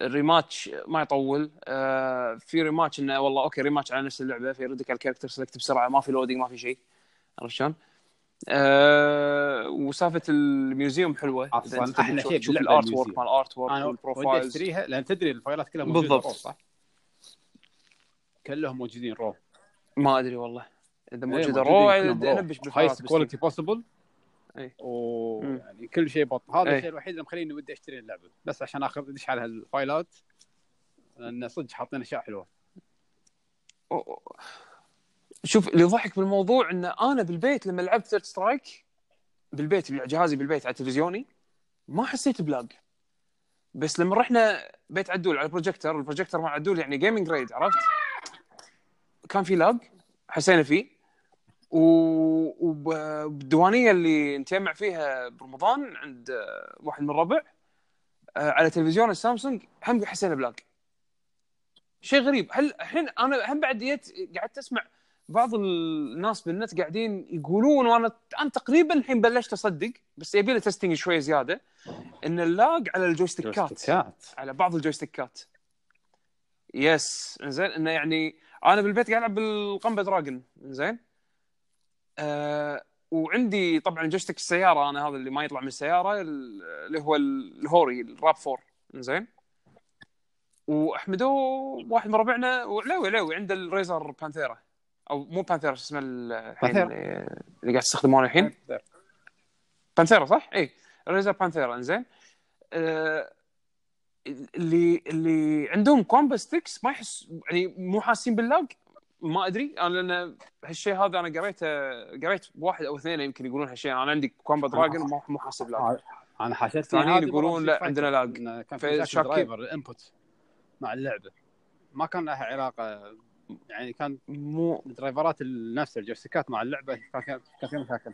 ال rematch ما يطول. آه، في rematch إنه والله okay rematch على نفس اللعبة فيردك على ال character select بسرعة ما في loading ما في شيء. عرفت شلون؟ أه وسالفة ال museum حلوة. أحلى تشوف- شيء تشوف ال artwork. مال ال artwork وال profiles أشتريها لأن تدري ال fileات كلها موجودة بالضبط. صح؟ كلهم موجودين رو. ما أدري والله. إذا إيه، موجودة رو كلهم أنبش هايست بالفايلات كواليتي بوسيبل ويعني كل شيء بط. هذا. الشيء الوحيد اللي مخليني ودي أشتري اللعبة. بس عشان اخذ ادش على الفايلات لأن صدق حاطين أشياء حلوة. شوف اللي ضحك بالموضوع إن أنا بالبيت لما لعبت ثيرد سترايك بالبيت جهازي بالبيت على تلفزيوني ما حسيت بلاج بس لما رحنا بيت عدول على ال projector ال projector مع عدول يعني gaming grade عرفت؟ كان في lag حسينا فيه. وبالديوانيه اللي نتجمع فيها برمضان عند واحد من الربع آه، على تلفزيون السامسونج هم حسينا ب lag شيء غريب. هل الحين أنا هم بعد جيت قعدت أسمع بعض الناس بالنت قاعدين يقولون وأنا أنا تقريبا الحين بلشت أصدق بس يبي له testing شوي زيادة إن ال lag على الجويستيكات جويستيكات. على بعض الجويستيكات. yes زين إنه يعني أنا بالبيت قاعد ألعب بال Qanba Dragon. زين آه وعندي طبعا joystick السيارة أنا هذا اللي ما يطلع من السيارة اللي هو ال Hori ال RAP 4 زين وأحمدو واحد من ربعنا وعلاوي علاوي عنده ال Razer Panthera أو مو Panthera شو اسمه الحين. اللي قاعد تستخدمونه الحين. Panthera صح؟ اي Razer Panthera إنزين. آه، اللي اللي عندهم Qanba sticks ما يحس يعني مو حاسين بال lag؟ ما أدري أنا لأن هالشيء هذا أنا قريته قريت واحد أو اثنين يمكن يقولون هالشيء أنا عندي Qanba Dragon مو مو حاسس ب lag أنا الثانيين هذه يقولون لا، عندنا lag. كان في. driver ال input مع اللعبة ما كان لها علاقة يعني كان مو درايفرات نفس الجويستيكات مع اللعبة كان كان في مشاكل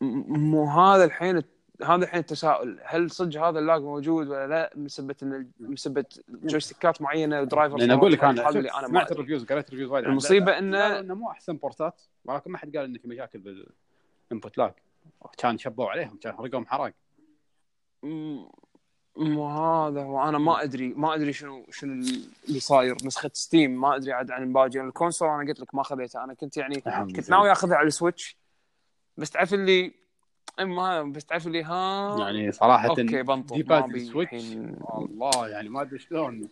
مو هذا الحين هذا الحين التساؤل هل صدق هذا ال lag موجود ولا لا؟ مسببه إن مسببه جويستيكات معينة و driver لأن أقول لك أنا أنا سمعت. ال reviews قريت reviews وايد. إنه- قالوا انه مو أحسن بورتات ولكن ما حد قال إنه في مشاكل بال input lag كان شبوا عليهم كان حرقهم حراق مو هذا وأنا ما أدري ما أدري شنو شنو اللي صاير. نسخة Steam ما أدري عاد عن باقي. ال console أنا قلت لك ما خذيتها. أنا كنت يعني كنت. ناوي أخذها على ال Switch بس تعرف اللي ما بس تعرف اللي ها؟ يعني صراحة okay بنطر. too bad الحين. الله يعني ما أدري شلون.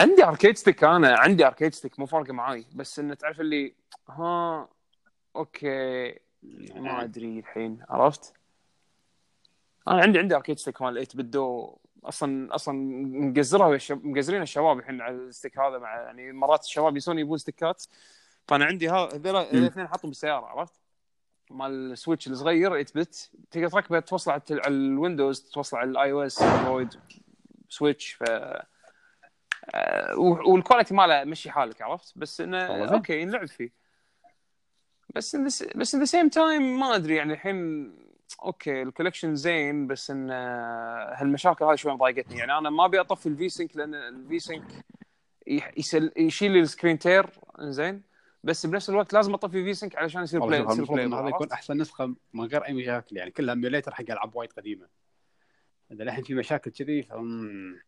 عندي arcade stick أنا عندي arcade stick مو فارقة معاي بس انه تعرف اللي ها؟ okay. ما أدري الحين عرفت؟ أنا عندي عندي arcade stick مال 8BitDo أصلا أصلا مقزرها مقزرين الشباب الحين على ال stick هذا مع يعني مرات الشباب يسون يبون ستيكات فأنا عندي ها هذول الاثنين حاطهم بالسيارة عرفت؟ مال ال Switch الصغير 8Bit تقدر تركبه توصله على ال Windows توصله على ال iOS Android Switch ف آه، وال quality ماله مشي حالك عرفت؟ بس إنه. okay نلعب فيه. بس the, بس in the same time ما أدري يعني الحين okay ال collection زين بس إن آه، هالمشاكل هذه شوي مضايقتني يعني أنا ما أبي أطفي الفي سync لأن الفي سync يسل يشيل ال screen tear زين بس بنفس الوقت لازم أطفي في سync علشان يصير play يصير play هذا يكون أحسن نسخة من غير أي مشاكل يعني كلها emulator حق ألعاب وايد قديمة. إذا الحين في مشاكل كذي فم...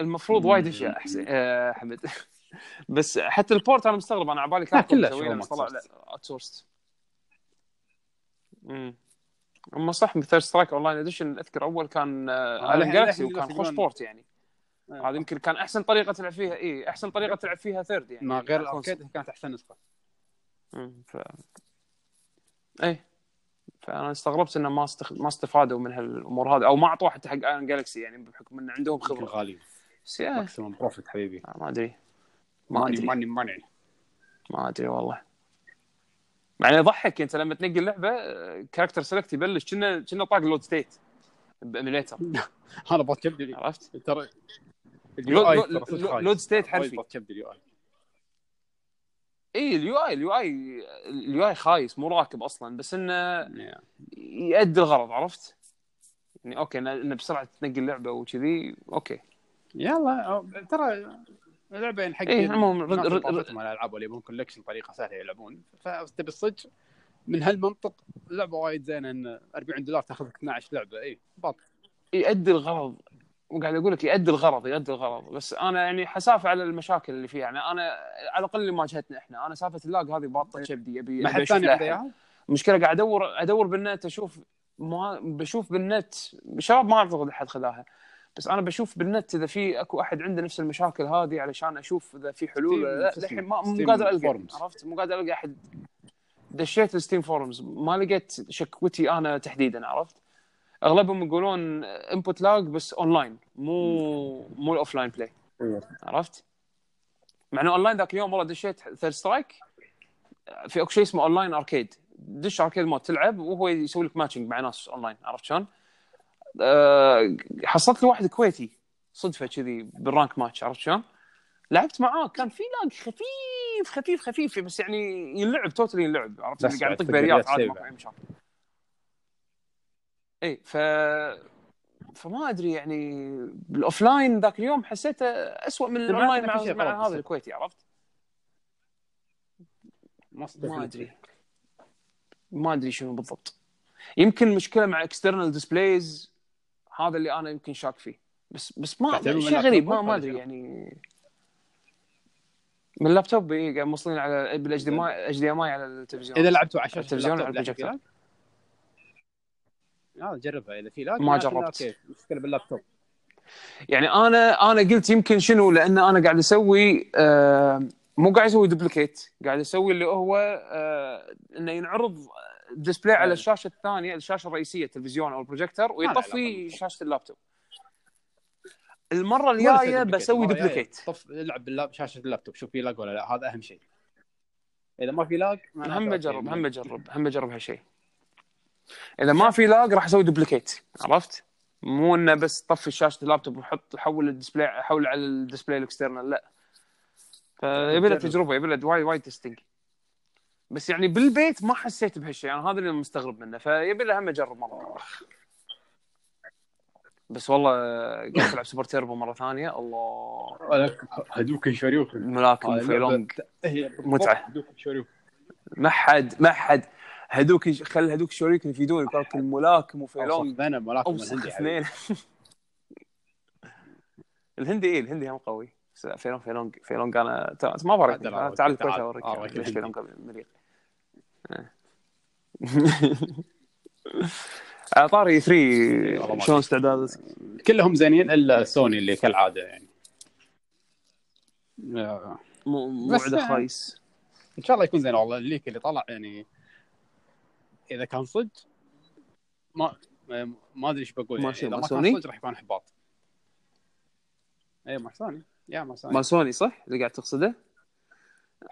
المفروض وايد أشياء أحسن. آه، حمد بس حتى البورت أنا مستغرب أنا على بالي كان كله طلع. اوت أما صح مثل سترايك اون لاين اديشن أذكر أول كان آه، على الحين- جالكسي الحين وكان خوش بورت يعني. آه. هذا يمكن كان أحسن طريقة تلعب فيها اي أحسن طريقة تلعب فيها ثيرد يعني. ما غير على الكونسول. الاركيد كانت أحسن نسخة. ف اي فأنا استغربت إنه ما استخ... ما استفادوا من هالأمور هذه أو ما أعطوها حتى حق ايرون جالكسي يعني بحكم إن عندهم خبرة. غالي ماكسيموم بروفيت حبيبي. ما أدري. ما ماني أدري. ماني ماني ما أدري والله. يعني يضحك أنت لما تنقل لعبة كاركتر سيلكت يبلش كنا كنا طاق لود ستيت بايميليتر أنا بط كبدي عرفت؟ ترى لود اي ستيت حرفي. اليو اي اي اليو اي اليو اي اليو اي خايس مو راكب أصلا بس إنه. يؤدي الغرض عرفت؟ يعني okay انه بسرعة تنقل لعبة وكذي okay. يلا ترى اللعبة يعني حق اللي طافتهم على الالعاب واللي يبون collection طريقة سهلة يلعبون. فتبي الصدق من هالمنطق لعبة وايد زينة إن 40 دولار تاخذ لك 12 لعبة اي بط يؤدي الغرض وقاعد أقول لك يؤدي الغرض يؤدي الغرض. بس أنا يعني حسافة على المشاكل اللي فيها. يعني أنا على الأقل اللي واجهتنا إحنا. أنا سالفه ال lag هذه باطة كبدي ابي ما حد ثاني المشكلة قاعد أدور أدور بالنت أشوف ما بشوف بالنت الشباب ما اعتقد أحد خذاها بس أنا بشوف بالنت إذا في أكو أحد عنده نفس المشاكل هذه علشان أشوف إذا في حلول ولا لا. للحين ما مو قادر ألقى. عرفت؟ مو قادر ألقى أحد. دشيت ال Steam forums ما لقيت شكوتي أنا تحديدا عرفت؟ أغلبهم يقولون input lag بس اونلاين مو مو ال offline play عرفت؟ مع إنه اونلاين ذاك اليوم والله دشيت Third Strike في اكو شيء اسمه online arcade دش arcade mode تلعب وهو يسوي لك matching مع ناس اونلاين عرفت شلون؟ آه، حصلت لي واحد كويتي. صدفة كذي بال ranked match عرفت شلون؟ لعبت معاه كان في lag خفيف خفيف خفيف بس يعني ينلعب totally ينلعب عرفت؟ قاعد تقدر بريات عادي ما في مشاكل. اي ف فما أدري يعني بال offline ذاك اليوم حسيته اسوء من الأونلاين مع, مع هذا. الكويتي عرفت؟ ما أدري. ما أدري شنو بالضبط. يمكن مشكلة مع external displays هذا اللي أنا يمكن شاك فيه. بس بس ما شيء غريب ما ما أدري؟ يعني. من اللابتوب إيه، قاعد موصلين على بال HDMI على التلفزيون. إذا لعبتوا على التلفزيون على لعبة لا جربها إذا في. lag ما جربت. مشكلة باللابتوب. يعني أنا أنا قلت يمكن شنو لأن أنا قاعد أسوي آه مو قاعد أسوي duplicate قاعد أسوي اللي هو آه إنه ينعرض display على أيوة. الشاشة الثانية الشاشة الرئيسية التلفزيون أو البروجيكتور ويطفي. شاشة اللابتوب. المرة الجاية بسوي duplicate طف العب باللاب شاشة اللابتوب. شوف في lag ولا لا هذا أهم شيء. إذا ما في lag هم. بجرب هم بجرب هم بجرب هالشيء. إذا ما في lag راح أسوي duplicate عرفت؟ مو إنه بس طفي شاشة اللابتوب وحط حول ال display حول على ال display ال external لا. فيبي له جرب. تجربة يبي له وايد وايد testing بس يعني بالبيت ما حسيت بهالشيء أنا هذا اللي مستغرب منه فيبي له هم اجرب مرة. بس والله قاعد ألعب Super Turbo مرة ثانية الله. ولا هدوكن شوريوكن ملاكم هذه في لونج متعة. هدوكن شوريوكن ما حد ما حد. هدوك خل هدوك شوريكن يفيدون قال لك الملاكم وفي لونج. ذنب ملاكم الهندي. أثنين. الهندي إيه الهندي هم قوي. فيلون فيلونج فيلونج أنا ما أوريك، تعال الكويت تعال، أوريك ليش الهندي. فيلونج مليق على طاري 3 والله ما شلون استعدادك؟ كلهم زينين إلا سوني اللي كالعادة يعني. آه، مو- بس يعني- خايس. إن شاء الله يكون زين والله. ال leak اللي طلع يعني إذا كان صدق ما ما- أدري إيش بقول. ما يعني إذا ما؟ كان صدق راح يكون احباط اي ما سوني يا ما سوني مال سوني صح؟ اللي قاعد تقصده؟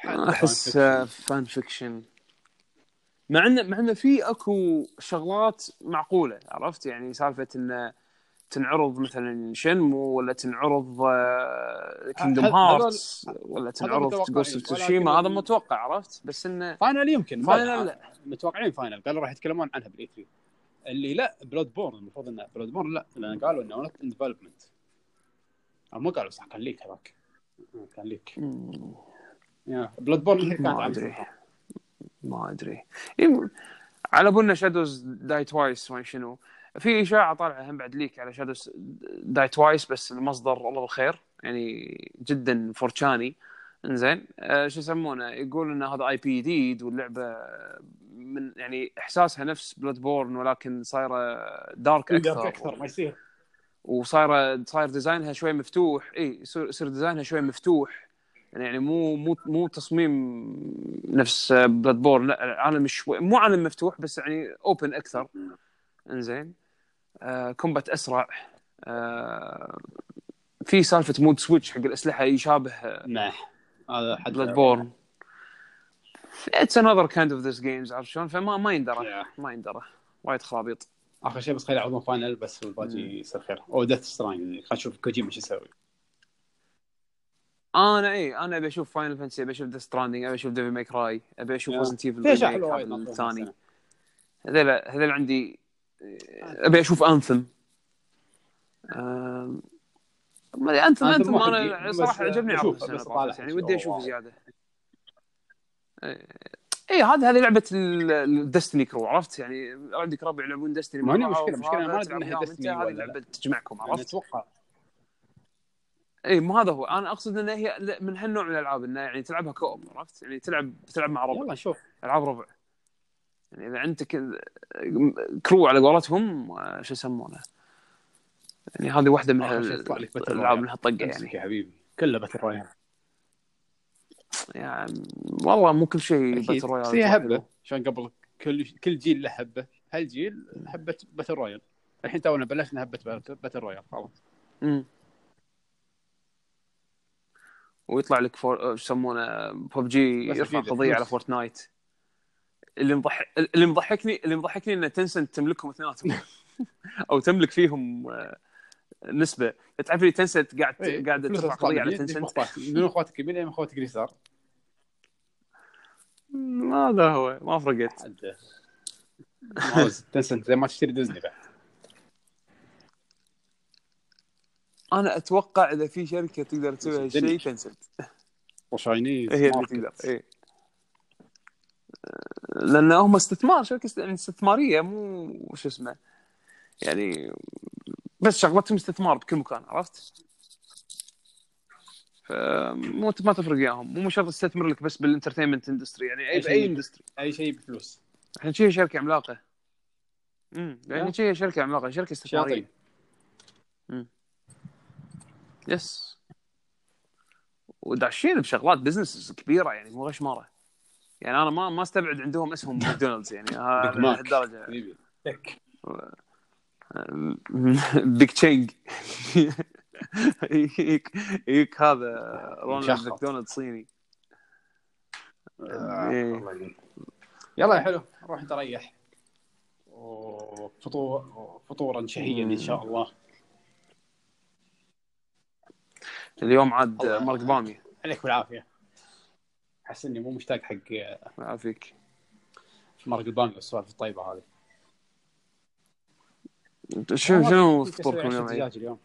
أحس fan fan fiction مع انه مع انه في أكو شغلات معقولة عرفت؟ يعني سالفة انه تنعرض مثلا Shenmue ولا تنعرض Kingdom هذول- Hearts ولا تنعرض Ghost of هذا متوقع عرفت؟ بس إنه Final يمكن Final. لا. متوقعين Final قالوا راح يتكلمون عنها بال E3 اللي لا Bloodborne المفروض انه Bloodborne لا لأن قالوا إنه not in development مو قالوا صح كان leak هذاك. كان leak Bloodborne ما أدري. ما أدري. على بالنا Shadows Die Twice ما شنو؟ في إشاعة طالعة هم بعد leak على Shadows Die Twice بس المصدر الله بالخير يعني جدا 4chan ي إنزين آه شو يسمونه؟ يقول إن هذا IP جديد واللعبة من يعني إحساسها نفس Bloodborne ولكن صايرة dark أكثر, أكثر ما يصير. وصايرة صاير design ها شوي مفتوح. اي يصير design ها شوي مفتوح. يعني مو مو مو تصميم نفس Bloodborne لا عالم شوي مو عالم مفتوح بس يعني open أكثر. إنزين. combat أسرع. آه في سالفة mode switch حق الأسلحة يشابه نعم. هذا حد Bloodborne it's another kind of these games عرفت شلون؟ فما ما يندرى. ما يندرى. وايد خرابيط. آخر شيء بس خلي يعرضون Final بس والباقي يصير خير. أو Death Stranding خلينا نشوف كوجيما شو يسوي. أنا اي أنا أبي أشوف Final Fantasy أبي أشوف Death Stranding أبي أشوف Devil May Cry أبي أشوف. Resident Evil الثاني. هذول هذول عندي أبي أشوف Anthem. ما Anthem Anthem ما أنا صراحة عجبني عرض يعني ودي هو. أشوفه زيادة. اي هذه هذه لعبة ال Destiny crew عرفت؟ يعني عندك ربع يلعبون Destiny ما عندي مشكلة، مشكلة ما وياهم Destiny انت هذه لعبة. تجمعكم عرفت؟ أتوقع اي مو هذا هو. أنا أقصد انه هي من هالنوع من الألعاب انه يعني تلعبها co-op عرفت؟ يعني تلعب تلعب مع ربع. يلا نشوف. ألعاب ربع. يعني إذا كذا- crew على قولتهم آه، شو يسمونه؟ يعني هذه واحدة من Battle الألعاب هالطقه امسك يعني. يا حبيبي. كله battle royale. يعني والله مو كل شيء battle royale هي هبه. عشان قبل كل كل جيل له هبه هالجيل هبه battle royale؟ الحين تونا بلشنا هبه battle- royale خلاص. ويطلع لك فور يسمونه ببجي يرفع قضية على. Fortnite اللي مضحك اللي مضحكني اللي مضحكني إن Tencent تملكهم اثنيناتهم. أو تملك فيهم آه، نسبة. تعرف لي Tencent قاعد إيه، قاعدة فلوس ترفع قضية على من- Tencent من اخواتك اليمين من اخواتك اليسار هذا هو. ما فرقت. Tencent زي ما تشتري ديزني بعد. أنا أتوقع إذا في شركة تقدر تسوي هالشيء. Tencent و Chinese هي اللي. تقدر إيه. لأن هم استثمار شركه يعني استثمارية مو شو اسمه؟ يعني بس شغلتهم استثمار بكل مكان عرفت؟ فمو ما تفرق وياهم. مو شرط تستثمر لك بس بال entertainment industry يعني اي شيء. industry أي شيء بفلوس. إحنا شي شركة عملاقة. امم يعني أه. شي شركة عملاقة شركة استثمارية. شياطين يس وداشين بشغلات business كبيرة يعني مو غشماره يعني أنا ما ما أستبعد عندهم اسهم ماكدونالدز يعني. لهالدرجه big change يجيك يجيك هذا رونالد. ماكدونالد صيني. آه، إيه. يلا يا حلو روح انت ريح. وفطور فطورا شهيا إن شاء الله. اليوم عاد. مرق باميه عليك بالعافيه أحس إني مو مشتاق حق ما يعافيك مرق الباميه والسوالف الطيبة هذه شنو شنو كنت فطوركم اليوم؟ دجاج اليوم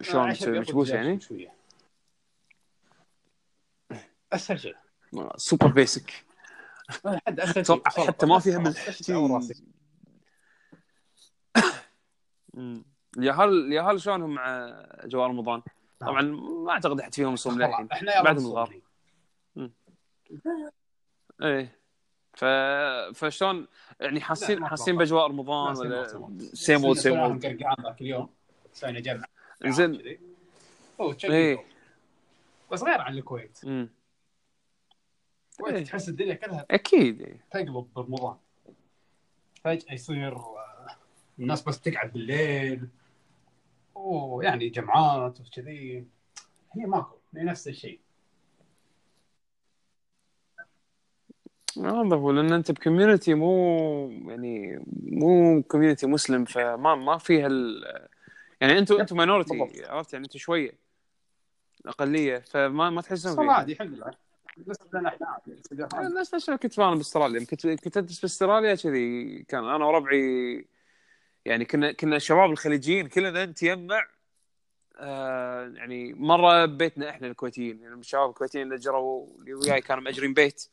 شلون تسوي بيض مكبوس يعني؟ أسهل شيء سوبر بيسك. حتى ما فيها ملح راسك؟ مم. اليهال اليهال شلونهم مع اجواء رمضان؟ طبعا ما اعتقد احد فيهم يصوم للحين إحنا بعدهم الغار. إيه ف فشلون يعني حاسين حاسين. باجواء رمضان ولا same old same old قرقعان ذاك اليوم سوينا جمع زين إيه. جو. بس غير عن الكويت مم. الكويت إيه. تحس الدنيا كلها أكيد إيه. تقلب برمضان فجأة يصير آه، الناس بس تقعد بالليل ويعني جمعات وكذي. هي ماكو هي نفس الشيء. هذا هو لأن أنت ب community مو يعني مو community مسلم فما ما فيها ال يعني أنتم أنتم minority. عرفت؟ يعني أنتم شوية أقلية فما ما تحسون فيها. عادي الحمد لله نفس اللي كنت أنا بأستراليا. كنت كنت أدرس بأستراليا كذي كان أنا وربعي يعني كنا كنا الشباب الخليجيين كلنا نتيمع آه يعني مرة ببيتنا إحنا الكويتيين يعني الشباب الكويتيين اللي اجروا اللي وياي كانوا مأجرين بيت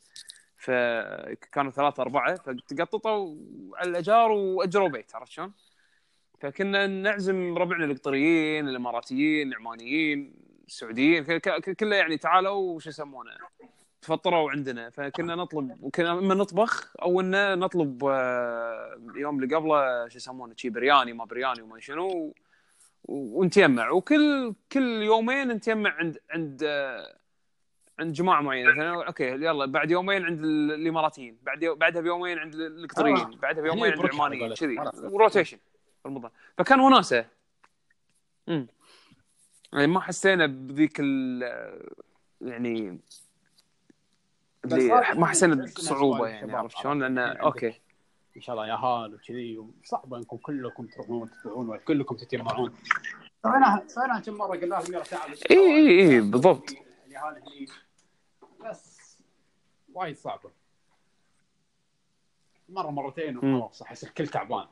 فكانوا ثلاثة أربعة فتقططوا على الأجار وأجروا بيت عرفت شلون؟ فكنا نعزم ربعنا القطريين الإماراتيين العمانيين السعوديين كله يعني تعالوا وش يسمونه تفطروا عندنا. فكنا نطلب وكنا إما نطبخ أو ان نطلب آه، اليوم اللي قبله شو يسمونه شي برياني ما برياني وما شنو ونتيمع. وكل كل يومين نتيمع عند عند آه، عند جماعة معينة. مثلا okay يلا بعد يومين عند ال- الإماراتيين بعد يو- بعدها بيومين عند القطريين آه. بعدها بيومين عند العمانيين كذي. و rotation رمضان. فكان وناسة. امم يعني ما حسينا بذيك ال يعني ما حسينا بصعوبة يعني عرفت شلون؟ لأنه يعني okay. إن شاء الله يا هال وكذي صعب إنكم كلكم تروحون وتطلعون وكلكم تتجمعون. سويناها سويناها كم مرة قلنا لهم يلا تعالوا. إي إي إي بالضبط. هني. بس وايد صعبة. مرة مرتين. وخلاص أحس الكل تعبان.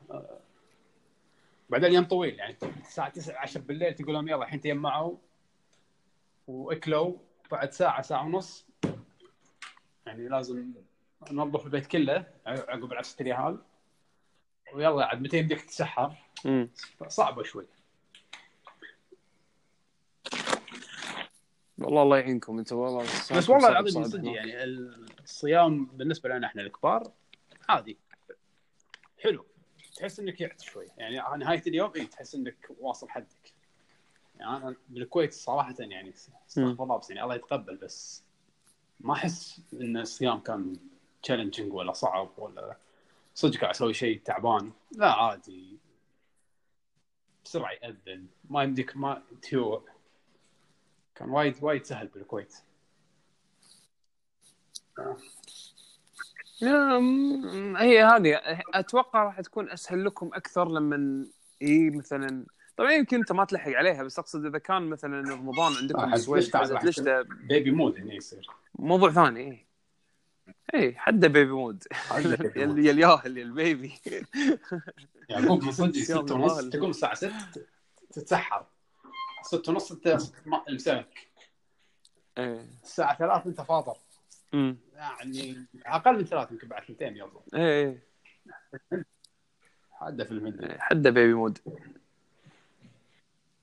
بعدين يوم طويل يعني الساعة 9 10 بالليل تقول لهم يلا الحين تجمعوا وأكلوا بعد ساعة ساعة ونص يعني لازم ننظف البيت كله. عقب عشرة ريال ويلا عاد متى يمديك تتسحر مم. صعبة شوي. والله الله يعينكم أنتم والله بس والله العظيم صدق. يعني الصيام بالنسبة لنا إحنا الكبار عادي. حلو. تحس انك يعت شوي. يعني نهاية اليوم اي تحس انك واصل حدك. يعني أنا بالكويت صراحة يعني استغفر الله بس يعني الله يتقبل بس. ما أحس إن الصيام كان تشالنجينج ولا صعب ولا صدق قاعد أسوي شيء تعبان. لا عادي. بسرعة يأذن. ما يمديك ما تهوى كان وايد وايد سهل بالكويت. هي هذه. أتوقع راح تكون أسهل لكم أكثر لما هي مثلا طبعا يمكن انت ما تلحق عليها بس اقصد إذا كان مثلا رمضان عندكم ليش ده baby mode هنا يصير. موضوع ثاني اي اي حده baby mode. يا الياهل يا ال baby. يعقوب من صدق يا 6 ونص. تقوم الساعة 6 تتسحر. 6 ونص انت مساك. إيه. الساعة 3 انت فاطر. يعني أقل من ثلاث يمكن بعد ثنتين يلا. إيه هذا في المدري إيه، حده baby mode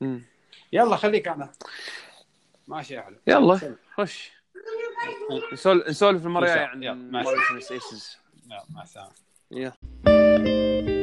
أمم. يلا خليك أنا. ماشي يا حلو يلا خش. نسولف المرة الجاية الله. عن مع السلامة. يلا.